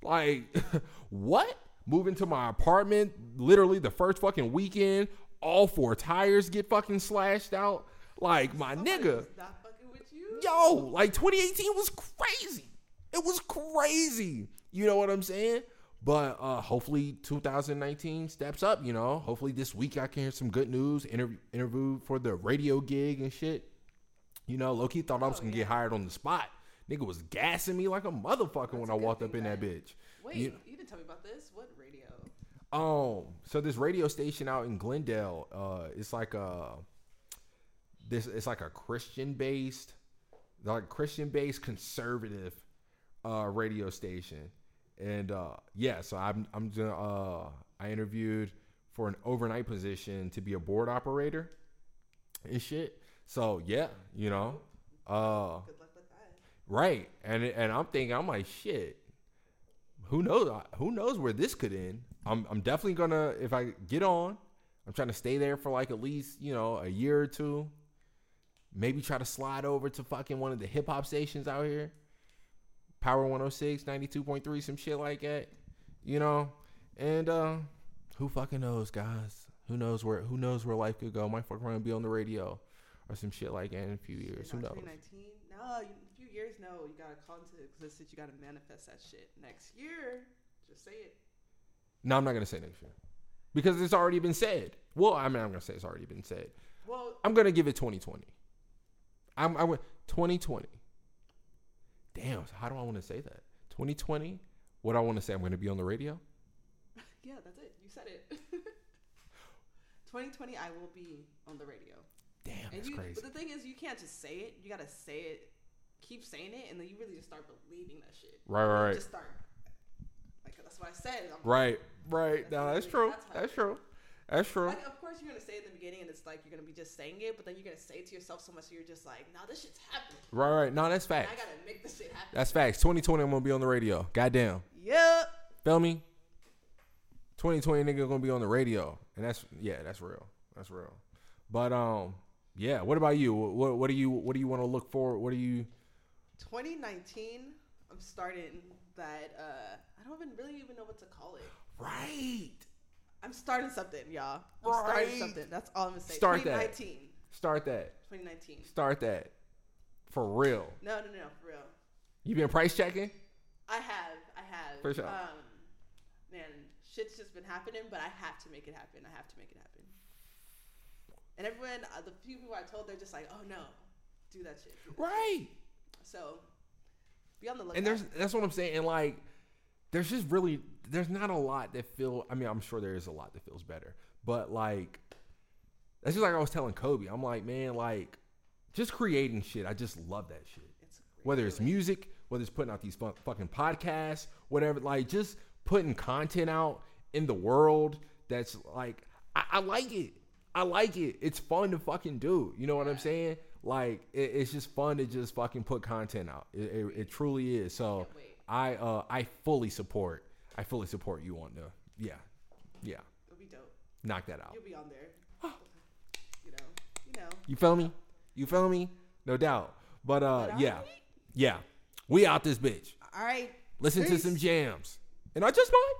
Like, what? Moving to my apartment, literally the first fucking weekend, all four tires get fucking slashed out. Like, my nigga. With you. Yo, like 2018 was crazy. It was crazy. You know what I'm saying? But uh hopefully 2019 steps up, you know. Hopefully this week I can hear some good news, interview interview for the radio gig and shit. You know, Loki thought I was gonna get hired on the spot. Nigga was gassing me like a motherfucker when a I walked up in that then. bitch. Wait, You- you, didn't tell me about this. What radio? Um, so this radio station out in Glendale, uh, it's like a this it's like a Christian based, like Christian based conservative uh radio station. And uh yeah, so I'm I'm gonna uh I interviewed for an overnight position to be a board operator and shit. So yeah, you know, uh, Good luck with that. right. And and I'm thinking, I'm like, shit. Who knows? Who knows where this could end? I'm I'm definitely gonna if I get on. I'm trying to stay there for like at least you know a year or two. Maybe try to slide over to fucking one of the hip hop stations out here. Power 106, 92.3, some shit like that. You know? And uh who fucking knows, guys? Who knows where who knows where life could go? Might fuck around and be on the radio or some shit like that in a few years. Who knows? 2019. No, you, a few years. No, you gotta call into existence. You gotta manifest that shit next year. Just say it. No, I'm not gonna say next year. Because it's already been said. Well, I mean I'm gonna say it's already been said. Well, I'm gonna give it 2020. I'm I went 2020. Damn, so how do I want to say that? 2020. What do I want to say? I'm gonna be on the radio. yeah, that's it. You said it. 2020, I will be on the radio. Damn, And that's you, crazy. But the thing is, you can't just say it. You gotta say it, keep saying it, and then you really just start believing that shit. Right, right, right. Just start. Like that's what I said. I'm Right, right. No, that's That's true. it That's true. That's true. Like, of course, you're gonna say it in the beginning, and it's like you're gonna be just saying it, but then you're gonna say it to yourself so much, so you're just like, "Nah, this shit's happening. Right, right. No, that's And I gotta make this shit happen." That's facts. 2020, I'm gonna be on the radio. Goddamn. Yep. Feel me? 2020 nigga gonna be on the radio, and that's yeah, that's real. That's real. But um, yeah. What about you? What what do you what do you want to look for? What do you? 2019, I'm starting that. uh I don't even really even know what to call it. Right. I'm starting something, y'all. I'm Right. starting something. That's all I'm gonna say. Start that. 2019. Start that. 2019. Start that. For real. No, no, no, for real. You been price checking? I have, I have. For sure. Um, man, shit's just been happening, but I have to make it happen. I have to make it happen. And everyone, uh, the few people I told, they're just like, "Oh no, do that shit." do that Right. shit." So, be on the lookout. And there's that's what I'm saying. And like, there's just really there's not a lot that feel. I mean, I'm sure there is a lot that feels better, but like, that's just like I was telling Kobe. I'm like, man, like, just creating shit. I just love that shit. It's Whether it's music, whether it's putting out these fu- fucking podcasts, whatever. Like, just putting content out in the world. That's like, I, I like it. I like it. It's fun to fucking do. You know what I'm saying? Like, it, it's just fun to just fucking put content out. It, it, it truly is. So, I uh I fully support. I fully support you on the yeah, yeah. It'll be dope. Knock that out. You'll be on there. you know, you know. You feel me? You feel me? No doubt. But uh, But yeah, alright. yeah. We out this bitch. All right. Listen to some jams, and I just might.